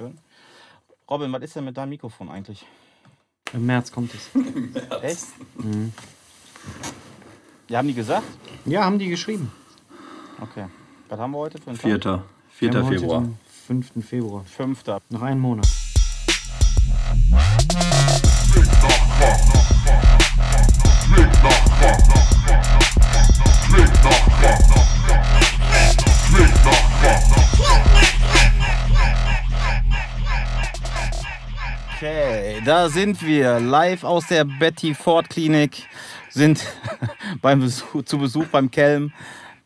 Dankeschön. Robin, was ist denn mit deinem Mikrofon eigentlich? Im März kommt es. Echt? Ja, haben die gesagt? Ja, haben die geschrieben. Okay. Was haben wir heute für einen Tag? Vierter. 4. Wir haben heute Februar. den 5. Februar. Fünfter. Noch einen Monat. Okay, da sind wir live aus der Betty Ford Klinik. Sind beim Besuch, zu Besuch beim Kelm.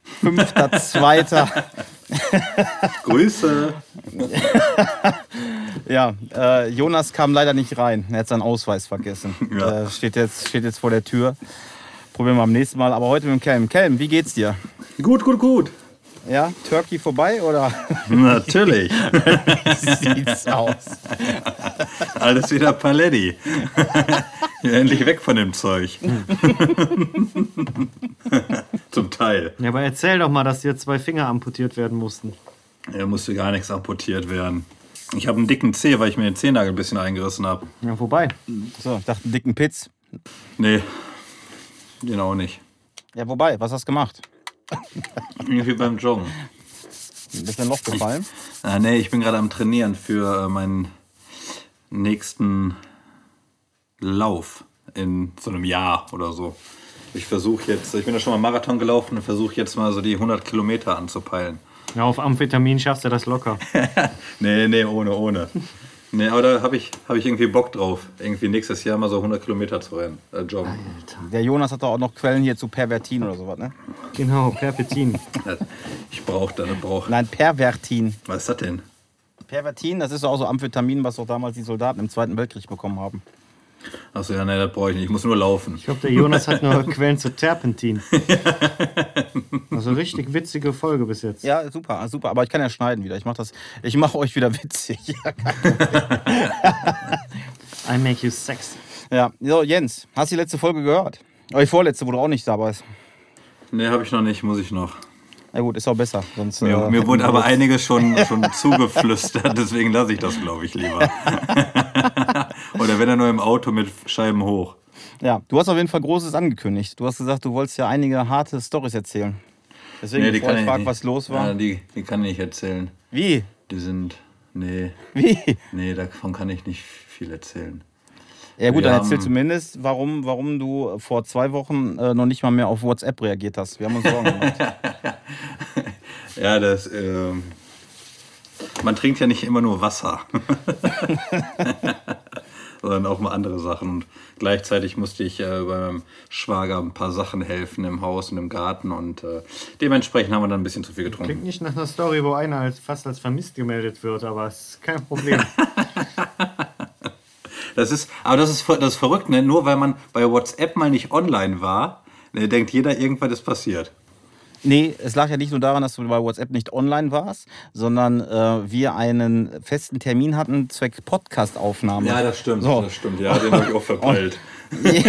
Fünfter, zweiter. Grüße. Ja, äh, Jonas kam leider nicht rein. Er hat seinen Ausweis vergessen. Ja. Äh, steht, jetzt, steht jetzt vor der Tür. Probieren wir am nächsten Mal. Aber heute mit dem Kelm. Kelm, wie geht's dir? Gut, gut, gut. Ja, Turkey vorbei oder Natürlich. wie sieht's aus? Alles wieder Paletti. Endlich weg von dem Zeug. Zum Teil. Ja, aber erzähl doch mal, dass dir zwei Finger amputiert werden mussten. Er musste gar nichts amputiert werden. Ich habe einen dicken Zeh, weil ich mir den Zehennagel ein bisschen eingerissen habe. Ja, wobei. So, ich dachte, einen dicken Pitz. Nee, den auch nicht. Ja, wobei, was hast du gemacht? Irgendwie beim Joggen. Ein bisschen Loch gefallen? Ah, nee, ich bin gerade am Trainieren für äh, meinen nächsten Lauf in so einem Jahr oder so. Ich versuche jetzt, ich bin ja schon mal Marathon gelaufen und versuche jetzt mal so die 100 Kilometer anzupeilen. Ja, auf Amphetamin schaffst du das locker. Nee, nee, ohne, ohne. Nee, aber da habe ich, hab ich irgendwie Bock drauf, irgendwie nächstes Jahr mal so 100 Kilometer zu rennen, äh, joggen. Der Jonas hat doch auch noch Quellen hier zu Pervertin oder sowas, ne? Genau, Perpetin. Ich brauche da, brauch. Nein, Pervertin. Was ist das denn? Pervertin, das ist doch auch so Amphetamin, was doch damals die Soldaten im Zweiten Weltkrieg bekommen haben. Achso, ja, nee, das brauche ich nicht. Ich muss nur laufen. Ich glaube, der Jonas hat nur Quellen zu Terpentin. Also richtig witzige Folge bis jetzt. Ja, super, super. Aber ich kann ja schneiden wieder. Ich mache das, ich mache euch wieder witzig. I make you sexy. ja, so Jens, hast du die letzte Folge gehört? Oder die vorletzte, wo du auch nicht da warst. Nee, habe ich noch nicht, muss ich noch. Ja gut, ist auch besser. Sonst, Mir, äh, mir hätten wurde wir aber einiges schon, schon zugeflüstert, deswegen lasse ich das, glaube ich, lieber. Oder wenn er nur im Auto mit Scheiben hoch. Ja, du hast auf jeden Fall Großes angekündigt. Du hast gesagt, du wolltest ja einige harte Stories erzählen. Deswegen, bevor ich frage, was los war. Ja, die, die kann ich nicht erzählen. Wie? Die sind. Nee, Wie? nee, davon kann ich nicht viel erzählen. Ja gut, Wir dann erzähl haben- zumindest, warum, warum du vor zwei Wochen äh, noch nicht mal mehr auf WhatsApp reagiert hast. Wir haben uns Sorgen gemacht. Ja, das. ähm, man trinkt ja nicht immer nur Wasser. Sondern auch mal andere Sachen. Und gleichzeitig musste ich äh, bei meinem Schwager ein paar Sachen helfen im Haus und im Garten. Und äh, dementsprechend haben wir dann ein bisschen zu viel getrunken. Klingt nicht nach einer Story, wo einer als, fast als vermisst gemeldet wird, aber es ist kein Problem. Das ist, aber das ist, das ist verrückt, ne? Nur weil man bei WhatsApp mal nicht online war, ne, denkt jeder, irgendwas ist passiert. Nee, es lag ja nicht nur daran, dass du bei WhatsApp nicht online warst, sondern äh, wir einen festen Termin hatten zwecks Podcast-Aufnahme. das stimmt. So. Das stimmt, ja, den habe ich auch verpeilt.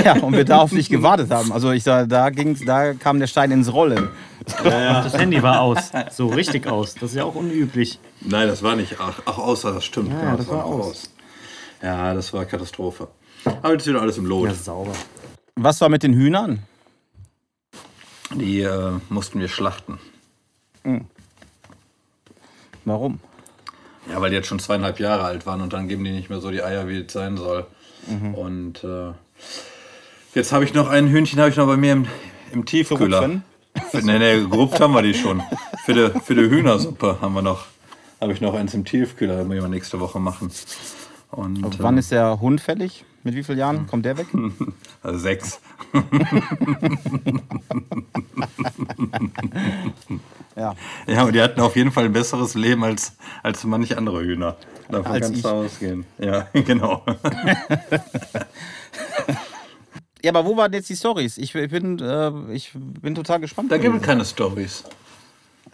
Ja, und wir da auf dich gewartet haben. Also ich sag, da ging's, da kam der Stein ins Rollen. Das Handy war aus. So richtig aus. Das ist ja auch unüblich. Nein, das war nicht. Ach, ach außer das stimmt. Ja, genau, das war noch aus. Ja, das war Katastrophe. Aber jetzt ist wieder alles im Lot. Ja, sauber. Was war mit den Hühnern? Die äh, mussten wir schlachten. Warum? Ja, weil die jetzt schon zweieinhalb Jahre alt waren und dann geben die nicht mehr so die Eier, wie es sein soll. Und äh, jetzt habe ich noch ein Hühnchen, habe ich noch bei mir im, im Tiefkühler. Gerupfen? Für, nee, nee, gerupft haben wir die schon. Für die, für die Hühnersuppe haben wir noch, habe ich noch eins im Tiefkühler, das müssen wir nächste Woche machen. Und, Wann äh, ist der Hund fällig? Mit wie vielen Jahren kommt der weg? also sechs. Ja. Ja, und die hatten auf jeden Fall ein besseres Leben als, als manche andere Hühner. Davon Als kannst ich. du ausgehen. Ja, genau. Ja, aber wo waren jetzt die Stories? Ich bin, äh, ich bin total gespannt. Da gibt es keine Stories.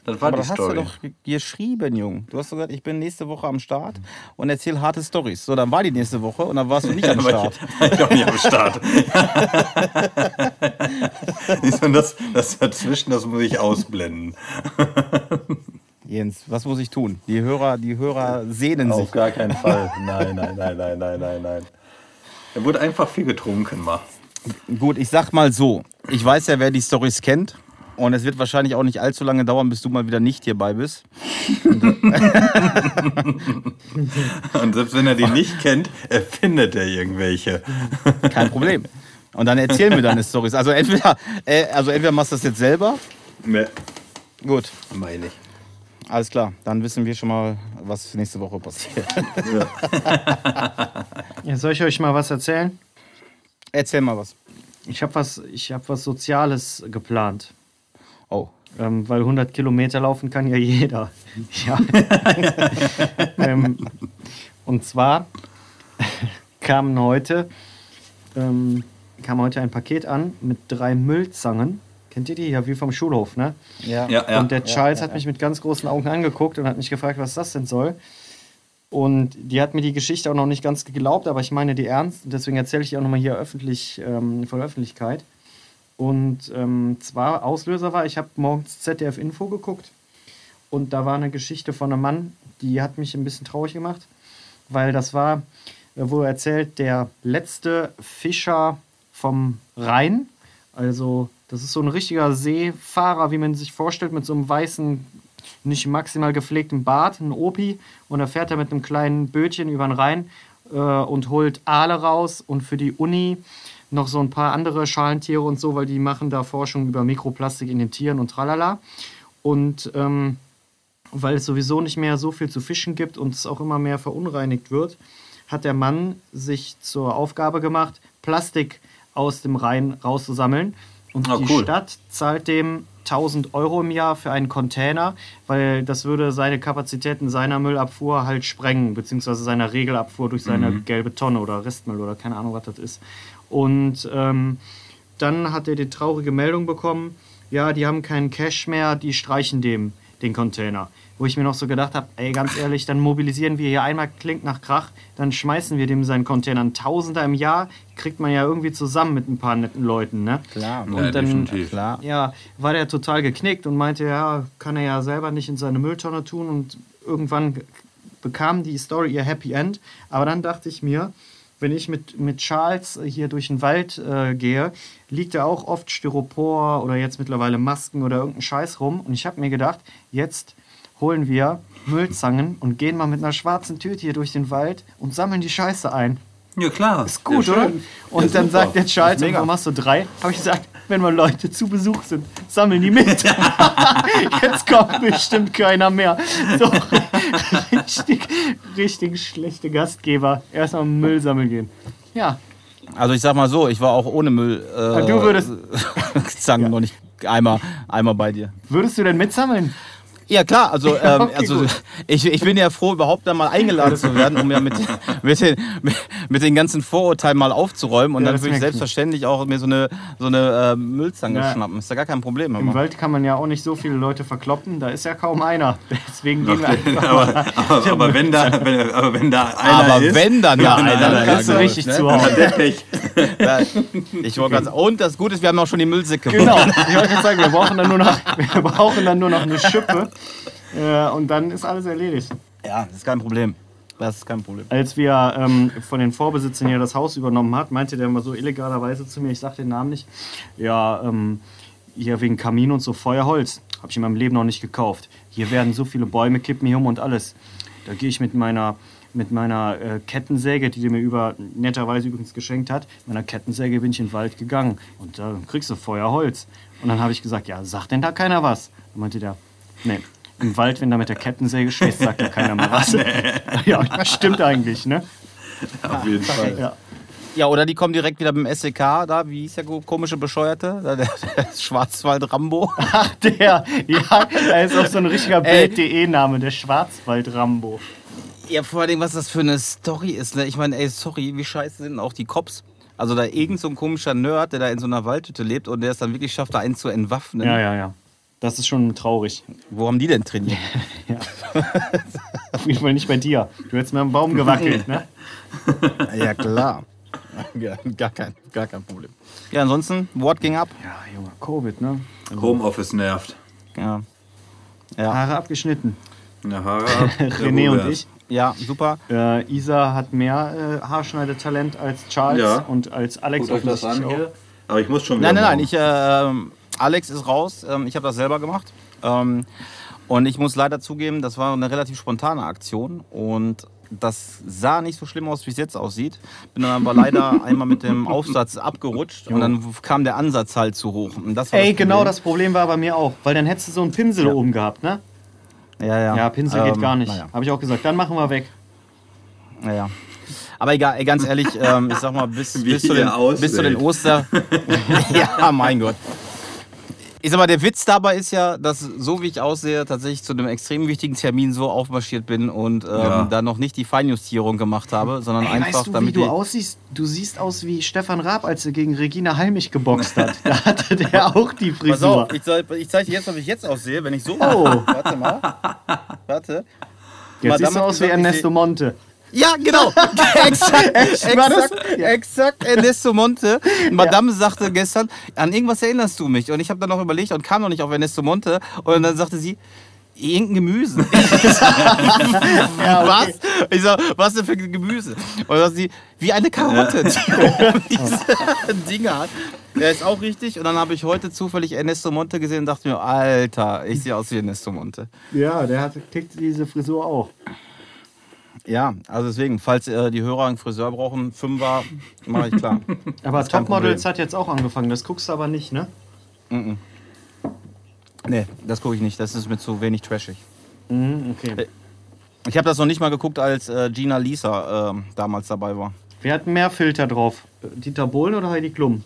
Das war aber die das hast Story. du doch ge- geschrieben, Jung. Du hast gesagt, ich bin nächste Woche am Start und erzähl harte Stories. So, dann war die nächste Woche und dann warst du nicht am Start. Ich, ich auch nicht am Start. Das, das dazwischen, das muss ich ausblenden. Jens, was muss ich tun? Die Hörer, die Hörer sehnen sich. Auf gar keinen Fall. Nein, nein, nein, nein, nein, nein, nein. Er wurde einfach viel getrunken, mal. Gut, ich sag mal so. Ich weiß ja, wer die Stories kennt. Und es wird wahrscheinlich auch nicht allzu lange dauern, bis du mal wieder nicht hierbei bist. Und selbst wenn er die nicht kennt, erfindet er irgendwelche. Kein Problem. Und dann erzählen wir deine Stories. Also entweder, äh, also entweder machst du das jetzt selber. Ne, Gut, meine ich. alles klar. Dann wissen wir schon mal, was nächste Woche passiert. Ja, soll ich euch mal was erzählen? Erzähl mal was. Ich habe was, ich hab was Soziales geplant. Oh. Ähm, weil 100 Kilometer laufen kann ja jeder. Ja. ähm, und zwar kam heute, ähm, kam heute ein Paket an mit drei Müllzangen. Kennt ihr die? Ja, wie vom Schulhof, ne? Ja. Ja, ja. und der Charles hat mich mit ganz großen Augen angeguckt und hat mich gefragt, was das denn soll. Und die hat mir die Geschichte auch noch nicht ganz geglaubt, aber ich meine die ernst. Und deswegen erzähle ich die auch nochmal hier öffentlich, ähm, vor der Öffentlichkeit. Und ähm, zwar Auslöser war, ich habe morgens ZDF Info geguckt und da war eine Geschichte von einem Mann, die hat mich ein bisschen traurig gemacht, weil das war, äh, wo er erzählt, der letzte Fischer vom Rhein. Also das ist so ein richtiger Seefahrer, wie man sich vorstellt, mit so einem weißen, nicht maximal gepflegten Bart, ein Opi. Und da fährt er mit einem kleinen Bötchen über den Rhein äh, und holt Aale raus und für die Uni noch so ein paar andere Schalentiere und so, weil die machen da Forschung über Mikroplastik in den Tieren und tralala. Und ähm, weil es sowieso nicht mehr so viel zu fischen gibt und es auch immer mehr verunreinigt wird, hat der Mann sich zur Aufgabe gemacht, Plastik aus dem Rhein rauszusammeln. Und Ah, die cool. Stadt zahlt dem 1000 Euro im Jahr für einen Container, weil das würde seine Kapazitäten seiner Müllabfuhr halt sprengen, beziehungsweise seiner Regelabfuhr durch seine gelbe Tonne oder Restmüll oder keine Ahnung, was das ist. Und ähm, dann hat er die traurige Meldung bekommen, ja, die haben keinen Cash mehr, die streichen dem den Container. Wo ich mir noch so gedacht habe, ey, ganz ehrlich, dann mobilisieren wir hier einmal klingt nach Krach, dann schmeißen wir dem seinen Container. Ein Tausender im Jahr kriegt man ja irgendwie zusammen mit ein paar netten Leuten, ne? Klar. Und Ja, dann, definitiv. Klar. ja, war der total geknickt und meinte, ja, kann er ja selber nicht in seine Mülltonne tun. Und irgendwann bekam die Story ihr Happy End. Aber dann dachte ich mir, wenn ich mit, mit Charles hier durch den Wald äh, gehe, liegt da auch oft Styropor oder jetzt mittlerweile Masken oder irgendein Scheiß rum. Und ich habe mir gedacht, jetzt holen wir Müllzangen und gehen mal mit einer schwarzen Tüte hier durch den Wald und sammeln die Scheiße ein. Ja, klar. Ist gut, ja, oder? Und Ja, dann sagt der Charles, warum hast du drei? Habe ich gesagt, wenn mal Leute zu Besuch sind, sammeln die mit. Jetzt kommt bestimmt keiner mehr. So, richtig, richtig schlechte Gastgeber. Erstmal Müll sammeln gehen. Ja, Also ich sag mal so, ich war auch ohne Müll. Äh, du würdest- sagen noch nicht einmal, einmal bei dir. würdest du denn mitsammeln? Ja klar, also, ähm, okay, also gut. ich, ich bin ja froh, überhaupt da mal eingeladen zu werden, um ja mit, mit, den, mit, den ganzen Vorurteilen mal aufzuräumen und Ja, dann würde ich selbstverständlich auch mir so eine, so eine äh, Müllzange Ja. schnappen. Ist ja gar kein Problem. Im Immer. Wald kann man ja auch nicht so viele Leute verkloppen, da ist ja kaum einer. Deswegen gehen wir einfach aber, aber, aber, wenn da, wenn, aber wenn da einer Aber ist, wenn dann da einer dann da kannst du ist, richtig ne? zuhauen. Ja, Ich wollte ganz, und das Gute ist, wir haben auch schon die Müllsäcke. Genau, ich wollte gerade sagen, wir brauchen dann nur noch, wir brauchen dann nur noch eine Schippe. Äh, und dann ist alles erledigt. Ja, das ist kein Problem. Das ist kein Problem. Als wir ähm, von den Vorbesitzern hier das Haus übernommen hat, meinte der mal so illegalerweise zu mir, ich sag den Namen nicht, ja, ähm, hier wegen Kamin und so Feuerholz. Habe ich in meinem Leben noch nicht gekauft. Hier werden so viele Bäume kippen hier um und alles. Da gehe ich mit meiner, mit meiner äh, Kettensäge, die der mir über, netterweise übrigens geschenkt hat, mit meiner Kettensäge bin ich in den Wald gegangen und da kriegst du Feuerholz. Und dann habe ich gesagt, ja, sagt denn da keiner was? Dann meinte der, nee. Im Wald, wenn da mit der Kettensäge schießt, sagt ja keiner mehr was. Ja, stimmt eigentlich, ne? Auf jeden Fall. Ja. Ja, oder die kommen direkt wieder beim SEK da. Wie hieß der komische Bescheuerte? Da, Der, der Schwarzwald-Rambo. Ach, der, ja, da ist auch so ein richtiger. Bild.de-Name, der Schwarzwald-Rambo. Ja, vor allem, was das für eine Story ist. Ne? Ich meine, ey, sorry, wie scheiße sind auch die Cops? Also da irgend so ein komischer Nerd, der da in so einer Waldhütte lebt und der es dann wirklich schafft, da einen zu entwaffnen. Ja, ja, ja. Das ist schon traurig. Wo haben die denn trainiert? Auf jeden Fall nicht bei dir. Du hättest mir am Baum gewackelt, ne? ja, klar. Ja, gar, kein, gar kein Problem. Ja, ansonsten, what ging ab? Ja, Junge, Covid, ne? Homeoffice nervt. Ja. Ja. Haare abgeschnitten. Ja, Haare. René und ich. Ja, super. Äh, Isa hat mehr äh, Haarschneidetalent als Charles Ja. und als Alex Guckt euch das an hier. Aber ich muss schon wieder. Nein, nein, nein. Ich, äh, Alex ist raus. Ähm, ich habe das selber gemacht. Ähm, und ich muss leider zugeben, das war eine relativ spontane Aktion. Und das sah nicht so schlimm aus, wie es jetzt aussieht. Bin dann aber leider einmal mit dem Aufsatz abgerutscht und dann kam der Ansatz halt zu hoch. Und das Ey, das genau das Problem war bei mir auch, weil dann hättest du so einen Pinsel Ja. oben gehabt, ne? Ja, ja. Ja, Pinsel geht Ähm, gar nicht. Naja. Habe ich auch gesagt, dann machen wir weg. naja. Aber egal, ey, ganz ehrlich, ähm, ich sag mal, bis, bis, zu, den, bis zu den. Oster. ja, mein Gott. Ich sag mal, der Witz dabei ist ja, dass so wie ich aussehe, tatsächlich zu einem extrem wichtigen Termin so aufmarschiert bin und ähm, Ja. da noch nicht die Feinjustierung gemacht habe, sondern Ey, einfach weißt du, wie damit du die- aussiehst? Du siehst aus wie Stefan Raab, als er gegen Regina Halmich geboxt hat. Da hatte der auch die Pass Frisur. auf, ich, zeig- ich zeige dir jetzt, wie ich jetzt aussehe, wenn ich so Oh. Warte mal. Warte. Jetzt siehst Madame du hat aus wie Ernesto Monte. Ja, genau. exakt, exakt, exakt Ernesto Monte. Madame sagte gestern, an irgendwas erinnerst du mich. Und ich habe dann noch überlegt und kam noch nicht auf Ernesto Monte. Und dann sagte sie, irgendein Gemüse. Was? Ich sag, was denn für ein Gemüse? Und dann sagt sie, wie eine Karotte, die oben diese Dinge hat. Der ist auch richtig. Und dann habe ich heute zufällig Ernesto Monte gesehen und dachte mir, Alter, ich sehe aus wie Ernesto Monte. Ja, der hat, kriegt diese Frisur auch. Ja, also deswegen, falls äh, die Hörer einen Friseur brauchen, Fünfer, mache ich klar. Aber Topmodels hat jetzt auch angefangen. Das guckst du aber nicht, ne? Nee, das gucke ich nicht. Das ist mir zu wenig trashig. Mhm, okay. Ich habe das noch nicht mal geguckt, als äh, Gina Lisa äh, damals dabei war. Wer hat mehr Filter drauf? Dieter Bohlen oder Heidi Klum?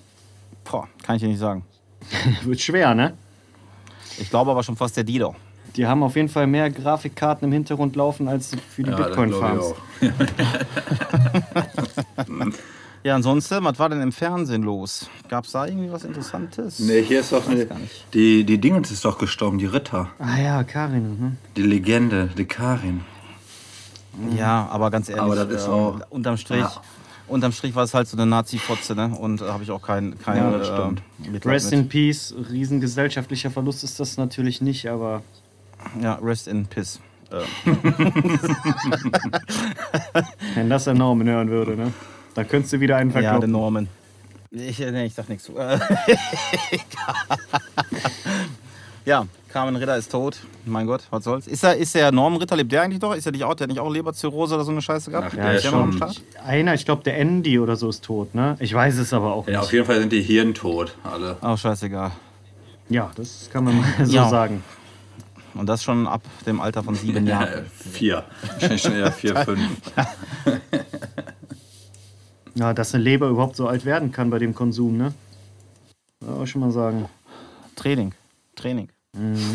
Boah, kann ich dir nicht sagen. Wird schwer, ne? Ich glaube aber schon fast der Dido. Die haben auf jeden Fall mehr Grafikkarten im Hintergrund laufen als für die Ja, Bitcoin-Farms. Ja, ansonsten, was war denn im Fernsehen los? Gab es da irgendwie was Interessantes? Nee, hier ist doch eine, gar nicht. die, die Dingens ist doch gestorben, die Ritter. Ah ja, Karin. Mhm. Die Legende, die Karin. Ja, aber ganz ehrlich, Aber das ist ähm, auch- unterm Strich. Ja. Unterm Strich war es halt so eine Nazi-Fotze, ne? Und äh, habe ich auch kein, kein Ja, das äh, Rest mit. in Peace. Riesen gesellschaftlicher Verlust ist das natürlich nicht, aber Ja, Rest in Piss. Äh, wenn das der Norman hören würde, ne? Da könntest du wieder einen ja, der. Norman. Ich, äh, nee, ich sag nichts zu. Ja, Carmen Ritter ist tot. Mein Gott, was soll's. Ist, er, ist der Norman Ritter, lebt der eigentlich doch? Ist er nicht auch? Der hat nicht auch Leberzirrhose oder so eine Scheiße gehabt? Ach, der ist der noch am schon- Start? Einer, ich glaube, der Andy oder so ist tot, ne? Ich weiß es aber auch Ja, auf nicht. jeden Fall sind die hirntot, alle. Auch scheißegal. Ja, das kann man mal so Ja. sagen. Und das schon ab dem Alter von sieben Ja, Jahren. vier. Wahrscheinlich schon eher vier, fünf. Ja, dass eine Leber überhaupt so alt werden kann bei dem Konsum, ne? Ja, schon mal sagen. Training. Training.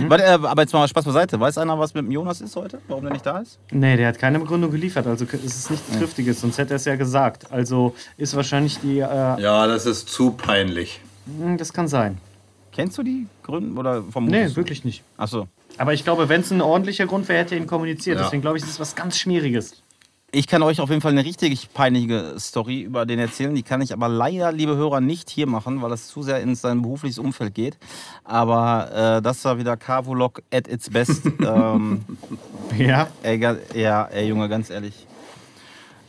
Warte, äh, aber jetzt mal Spaß beiseite. Weiß einer, was mit dem Jonas ist heute? Warum der nicht da ist? Nee, der hat keine Begründung geliefert, also ist es nichts Triftiges, sonst hätte er es ja gesagt. Also ist wahrscheinlich die. Äh, Ja, das ist zu peinlich. hm, Das kann sein. Kennst du die Gründe? Oder vom Nee, wirklich nicht. Achso. Aber ich glaube, wenn es ein ordentlicher Grund wäre, hätte er ihn kommuniziert. Ja. Deswegen glaube ich, es ist was ganz Schmieriges. Ich kann euch auf jeden Fall eine richtig peinliche Story über den erzählen. Die kann ich aber leider, liebe Hörer, nicht hier machen, weil das zu sehr in sein berufliches Umfeld geht. Aber äh, das war wieder Carvolog at its best. ähm, Ja. ey, ja, ey, Junge, ganz ehrlich.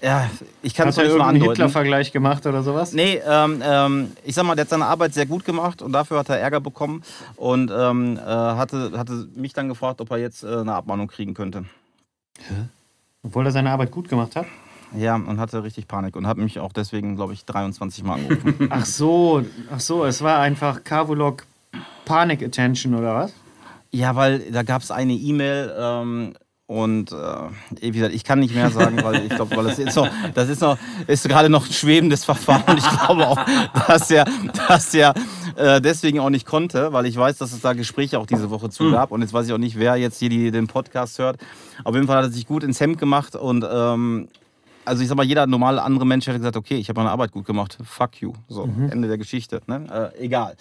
Ja, ich kann es er nicht mal andeuten. Hitler-Vergleich gemacht oder sowas? Nee, ähm, ähm, ich sag mal, der hat seine Arbeit sehr gut gemacht und dafür hat er Ärger bekommen und ähm, äh, hatte, hatte mich dann gefragt, ob er jetzt äh, eine Abmahnung kriegen könnte. Obwohl er seine Arbeit gut gemacht hat. Ja, und hatte richtig Panik und hat mich auch deswegen, glaube ich, 23 Mal angerufen. Ach so, ach so, es war einfach Carvolog Panic Attention oder was? ja, weil da gab es eine E-Mail ähm, und äh, wie gesagt, ich kann nicht mehr sagen, weil ich glaube, weil das ist noch, das ist noch, ist gerade noch ein schwebendes Verfahren und ich glaube auch, dass er, dass er äh, deswegen auch nicht konnte, weil ich weiß, dass es da Gespräche auch diese Woche zu gab und jetzt weiß ich auch nicht, wer jetzt hier die, den Podcast hört. Auf jeden Fall hat er sich gut ins Hemd gemacht und ähm, also ich sag mal, jeder normale andere Mensch hätte gesagt, okay, ich habe meine Arbeit gut gemacht, fuck you. So, Ende der Geschichte. Ne? Äh, egal.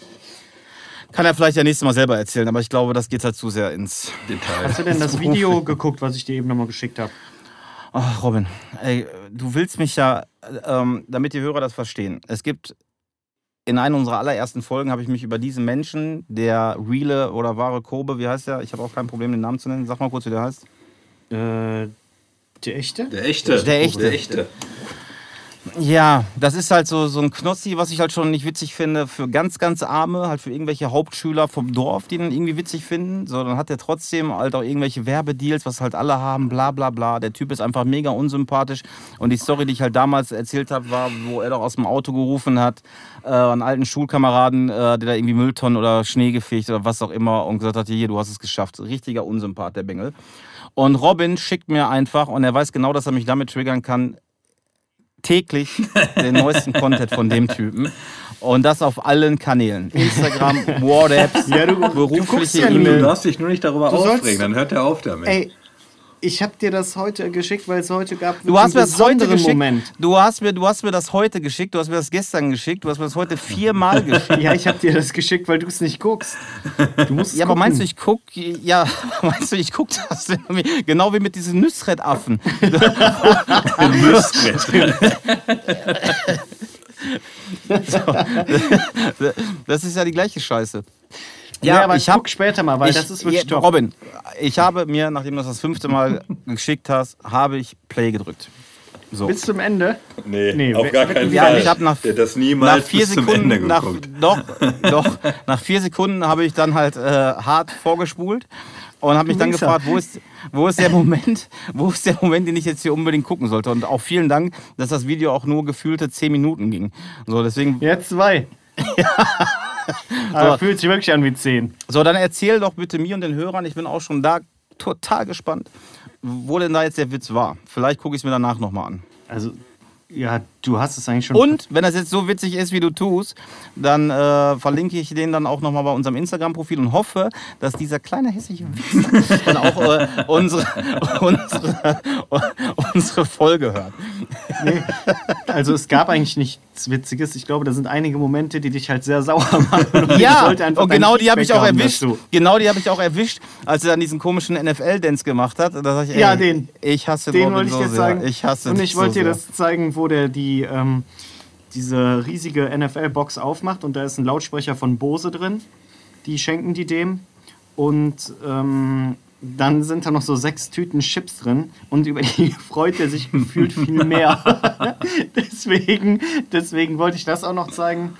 Kann er vielleicht ja nächstes Mal selber erzählen, aber ich glaube, das geht halt zu sehr ins. Detail. Hast du denn das Video geguckt, was ich dir eben nochmal geschickt habe? Ach, Robin, ey, du willst mich ja, ähm, damit die Hörer das verstehen. Es gibt in einer unserer allerersten Folgen habe ich mich über diesen Menschen, der reale oder wahre Kobe, wie heißt der? Ich habe auch kein Problem, den Namen zu nennen. Sag mal kurz, wie der heißt. Äh, der echte? Der echte. Der echte. Der echte. Ja, das ist halt so, so ein Knossi, was ich halt schon nicht witzig finde für ganz, ganz Arme, halt für irgendwelche Hauptschüler vom Dorf, die den irgendwie witzig finden. So, dann hat er trotzdem halt auch irgendwelche Werbedeals, was halt alle haben, bla bla bla. Der Typ ist einfach mega unsympathisch. Und die Story, die ich halt damals erzählt habe, war, wo er doch aus dem Auto gerufen hat, äh, einen alten Schulkameraden, äh, der da irgendwie Mülltonnen oder Schnee gefegt oder was auch immer und gesagt hat, hier, du hast es geschafft. Richtiger Unsympath, der Bengel. Und Robin schickt mir einfach, und er weiß genau, dass er mich damit triggern kann, täglich den neuesten Content von dem Typen. Und das auf allen Kanälen. Instagram, WhatsApp, Ja, du- du guckst berufliche ja nie. Du darfst dich nur nicht darüber Du sollst- aufregen, dann hört er auf damit. Ey, ich habe dir das heute geschickt, weil es heute gab Du hast mir einen das heute besonderen geschickt. Moment. Du hast, mir, du hast mir das heute geschickt, du hast mir das gestern geschickt, du hast mir das heute viermal geschickt. Ja, ich habe dir das geschickt, weil du es nicht guckst. Du musst Ja, aber gucken. meinst du, ich guck, ja, meinst du, ich guck das genau wie mit diesen Nüssret-Affen. Das ist ja die gleiche Scheiße. Ja, aber ich ich hab- guck später mal, weil ich, das ist wirklich ja, top. Robin, ich habe mir, nachdem du das das fünfte Mal geschickt hast, habe ich Play gedrückt. So. Bis zum Ende. Nee, Nee, auf gar keinen Ja, Fall. ich habe nach, nach vier bis zum Sekunden, Ende nach, doch, doch, nach vier Sekunden habe ich dann halt äh, hart vorgespult und habe mich dann gefragt, wo ist, wo ist der Moment, wo ist der Moment, den ich jetzt hier unbedingt gucken sollte. Und auch vielen Dank, dass das Video auch nur gefühlte zehn Minuten ging. So, deswegen, Jetzt zwei. Aber fühlt sich wirklich an wie zehn. so, dann erzähl doch bitte mir und den Hörern, ich bin auch schon da total gespannt, wo denn da jetzt der Witz war. Vielleicht gucke ich es mir danach nochmal an. Also, ja, du hast es eigentlich schon. Und wenn das jetzt so witzig ist, wie du tust, dann äh, verlinke ich den dann auch nochmal bei unserem Instagram-Profil und hoffe, dass dieser kleine hässliche Wichser dann auch äh, unsere, unsere, unsere Folge hört. Also, es gab eigentlich nichts Witziges. Ich glaube, da sind einige Momente, die dich halt sehr sauer machen. Und Ja, und genau die habe ich auch haben erwischt. Genau die habe ich auch erwischt, als er dann diesen komischen NFL-Dance gemacht hat. Ich, ey, Ja, den. Ich hasse Den Robin wollte ich so sehr. sagen. Ich hasse Und ich wollte so dir das zeigen, wo der die, ähm, diese riesige NFL-Box aufmacht und da ist ein Lautsprecher von Bose drin. Die schenken die dem. Und ähm, dann sind da noch so sechs Tüten Chips drin und über die freut er sich gefühlt viel mehr. deswegen, deswegen wollte ich das auch noch zeigen.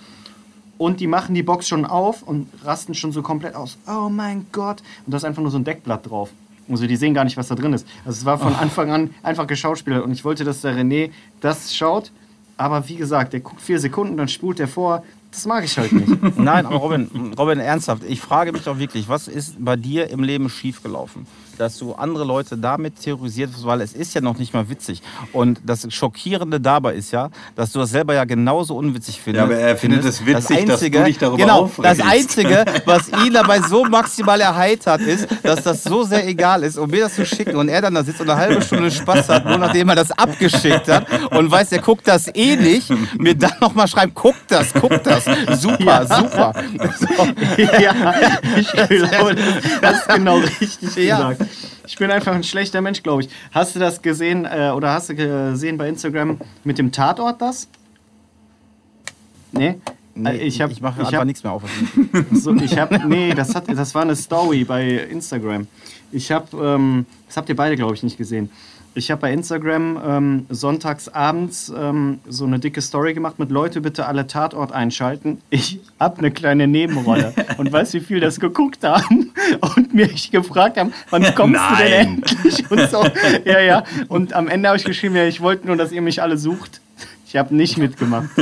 Und die machen die Box schon auf und rasten schon so komplett aus. Oh mein Gott. Und da ist einfach nur so ein Deckblatt drauf. Also die sehen gar nicht, was da drin ist. Also es war von Anfang an einfach geschauspielert. Und ich wollte, dass der René das schaut. Aber wie gesagt, der guckt vier Sekunden, dann spult er vor. Das mag ich halt nicht. Nein, aber Robin, Robin, ernsthaft, ich frage mich doch wirklich, was ist bei dir im Leben schiefgelaufen? Dass du andere Leute damit terrorisiert hast, weil es ist ja noch nicht mal witzig. Und das Schockierende dabei ist ja, dass du das selber ja genauso unwitzig findest. Ja, aber er findet es witzig, dass du dich darüber Genau, aufregst. das Einzige, was ihn dabei so maximal erheitert, ist, dass das so sehr egal ist, um mir das zu schicken und er dann da sitzt und eine halbe Stunde Spaß hat, nur nachdem er das abgeschickt hat und weiß, er guckt das eh nicht, mir dann nochmal schreibt, guck das, guck das, super, super. So. ja, ich glaube, das ist genau richtig Ja. gesagt. Ich bin einfach ein schlechter Mensch, glaube ich. Hast du das gesehen äh, oder hast du gesehen bei Instagram mit dem Tatort das? Nee? Nee, Äh, ich habe ich mache ich einfach hab, nichts mehr auf. so, ich habe nee, das hat das war eine Story bei Instagram. Ich habe ähm, das habt ihr beide glaube ich nicht gesehen. Ich habe bei Instagram ähm, sonntags abends ähm, so eine dicke Story gemacht mit Leute bitte alle Tatort einschalten. Ich habe eine kleine Nebenrolle und weiß wie viel das geguckt haben und mich gefragt haben, wann kommst du denn Nein. endlich und so. Ja ja. Und am Ende habe ich geschrieben, ja, ich wollte nur, dass ihr mich alle sucht. Ich habe nicht mitgemacht.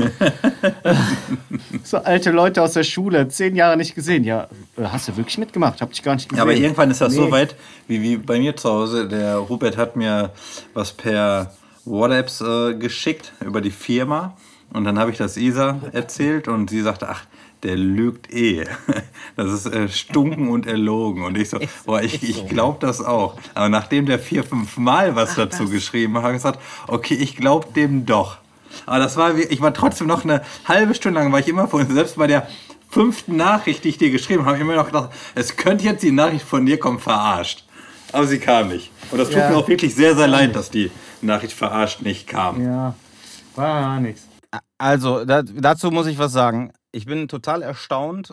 So alte Leute aus der Schule, zehn Jahre nicht gesehen. Ja, äh, hast du wirklich mitgemacht? Hab dich gar nicht gesehen. Ja, aber irgendwann ist das so Nee. weit, wie, wie bei mir zu Hause. Der Hubert hat mir was per WhatsApp äh, geschickt über die Firma. Und dann habe ich das Isa erzählt und sie sagte, ach, der lügt eh. Das ist äh, stunken und erlogen. Und ich so, boah, ich, ich glaube das auch. Aber nachdem der vier, fünf Mal was dazu geschrieben hat, habe ich gesagt, okay, ich glaube dem doch. Aber das war, ich war trotzdem noch eine halbe Stunde lang, war ich immer von, selbst bei der fünften Nachricht, die ich dir geschrieben habe, immer noch gedacht, es könnte jetzt die Nachricht von dir kommen, verarscht. Aber sie kam nicht. Und das tut Ja. mir auch wirklich sehr, sehr leid, dass die Nachricht verarscht nicht kam. Ja, war nichts. Also, da, dazu muss ich was sagen. ich bin total erstaunt,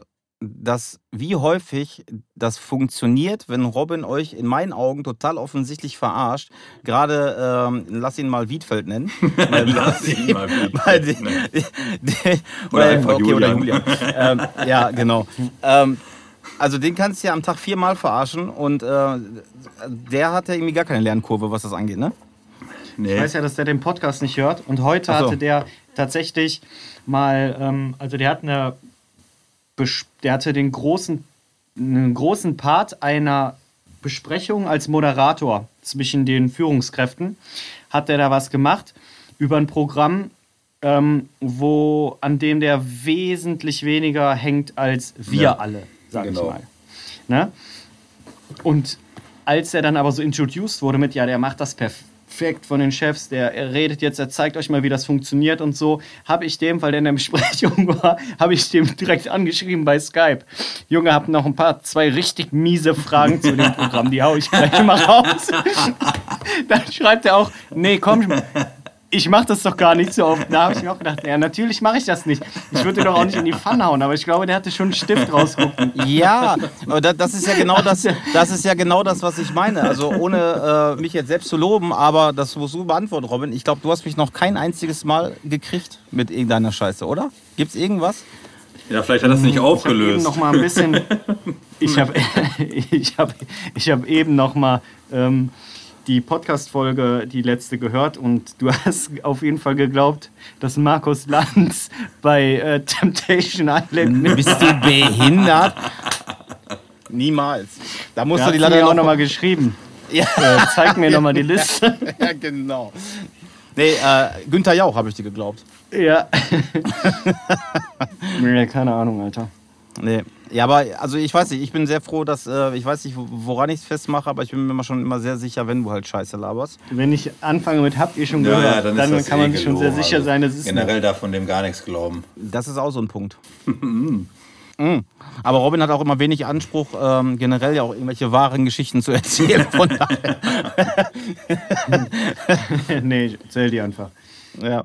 dass wie häufig das funktioniert, wenn Robin euch in meinen Augen total offensichtlich verarscht. Gerade, ähm, lass ihn mal Wiedfeld nennen. Lass ihn mal Wiedfeld nennen. Oder einfach okay, oder Julian. Julian. ähm, ja, genau. Ähm, also den kannst du ja am Tag viermal verarschen und äh, der hat ja irgendwie gar keine Lernkurve, was das angeht, ne? Nee. Ich weiß ja, dass der den Podcast nicht hört. Und heute so. hatte der tatsächlich mal, ähm, also der hat eine, der hatte den großen, einen großen Part einer Besprechung als Moderator zwischen den Führungskräften. Hat der da was gemacht über ein Programm, ähm, wo, an dem der wesentlich weniger hängt als wir Ja. alle, sag Genau. ich mal. Ne? Und als er dann aber so introduced wurde mit, ja, der macht das perfekt von den Chefs, der er redet jetzt, er zeigt euch mal, wie das funktioniert und so, habe ich dem, weil der in der Besprechung war, habe ich dem direkt angeschrieben bei Skype. Junge, hab noch ein paar, zwei richtig miese Fragen zu dem Programm, die hau ich gleich mal raus. dann schreibt er auch, nee, komm, ich mache das doch gar nicht so oft. Da habe ich mir auch gedacht, ja, natürlich mache ich das nicht. Ich würde dir doch auch nicht in die Pfanne hauen, aber ich glaube, der hatte schon einen Stift rausgucken. Ja, aber das ist ja genau das, das ist ja genau das, was ich meine. Also ohne äh, mich jetzt selbst zu loben, aber das musst du beantworten, Robin. Ich glaube, du hast mich noch kein einziges Mal gekriegt mit irgendeiner Scheiße, oder? Gibt's irgendwas? Ja, vielleicht hat er es nicht Ich habe eben aufgelöst. noch mal ein bisschen. Ich habe ich hab, ich hab eben noch mal ähm, die Podcast-Folge, die letzte, gehört und du hast auf jeden Fall geglaubt, dass Markus Lanz bei äh, Temptation Island mit. Bist du behindert? Niemals. Da musst du die leider auch noch noch mal geschrieben. Ja. Äh, zeig mir noch mal die Liste. ja, genau. Nee, äh, Günther Jauch habe ich dir geglaubt. ja. nee, keine Ahnung, Alter. Nee. Ja, aber also ich weiß nicht, ich bin sehr froh, dass, äh, ich weiß nicht, woran ich es festmache, aber ich bin mir immer schon immer sehr sicher, wenn du halt Scheiße laberst. Wenn ich anfange mit habt ihr schon Ja, gehört, ja, dann, dann, das kann man sich schon sehr sicher Also sein, das ist Generell darf von dem gar nichts glauben. Das ist auch so ein Punkt. Mhm. Aber Robin hat auch immer wenig Anspruch, ähm, generell ja auch irgendwelche wahren Geschichten zu erzählen. Von daher. nee, ich erzähl die einfach. Ja.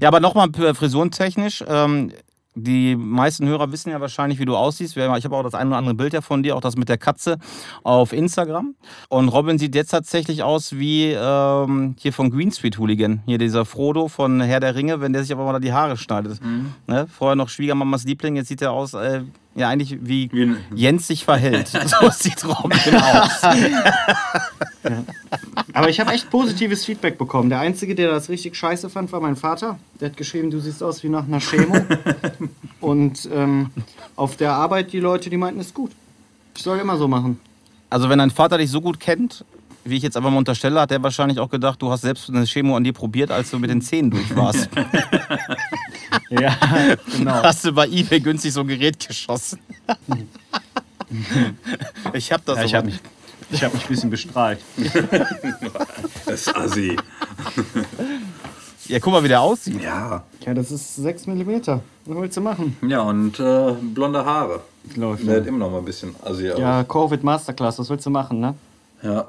Ja, aber nochmal frisurentechnisch. Ähm, die meisten Hörer wissen ja wahrscheinlich, wie du aussiehst. Ich habe auch das ein oder andere Bild ja von dir, auch das mit der Katze auf Instagram. Und Robin sieht jetzt tatsächlich aus wie ähm, hier von Green Street Hooligan. Hier dieser Frodo von Herr der Ringe, wenn der sich aber mal die Haare schneidet. Ne? Vorher noch Schwiegermamas Liebling, jetzt sieht er aus, äh, ja eigentlich wie, Wie Jens sich verhält. so sieht Robin aus. Aber ich habe echt positives Feedback bekommen. Der Einzige, der das richtig scheiße fand, war mein Vater. Der hat geschrieben, du siehst aus wie nach einer Chemo. Und ähm, auf der Arbeit, die Leute, die meinten, ist gut. Ich soll immer so machen. Also wenn dein Vater dich so gut kennt, wie ich jetzt aber mal unterstelle, hat er wahrscheinlich auch gedacht, du hast selbst eine Chemo an dir probiert, als du mit den Zähnen durch warst. Ja, genau. Hast du bei eBay günstig so ein Gerät geschossen? ich hab das Ja, ich so habe mich, ich hab mich ein bisschen bestrahlt. Das ist assi. Ja, guck mal, wie der aussieht. Ja. Ja, das ist 6 mm. Was willst du machen? Ja, und äh, blonde Haare. Läuft. Der hat immer noch mal ein bisschen assi Ja, aus. Covid Masterclass, was willst du machen, ne? Ja.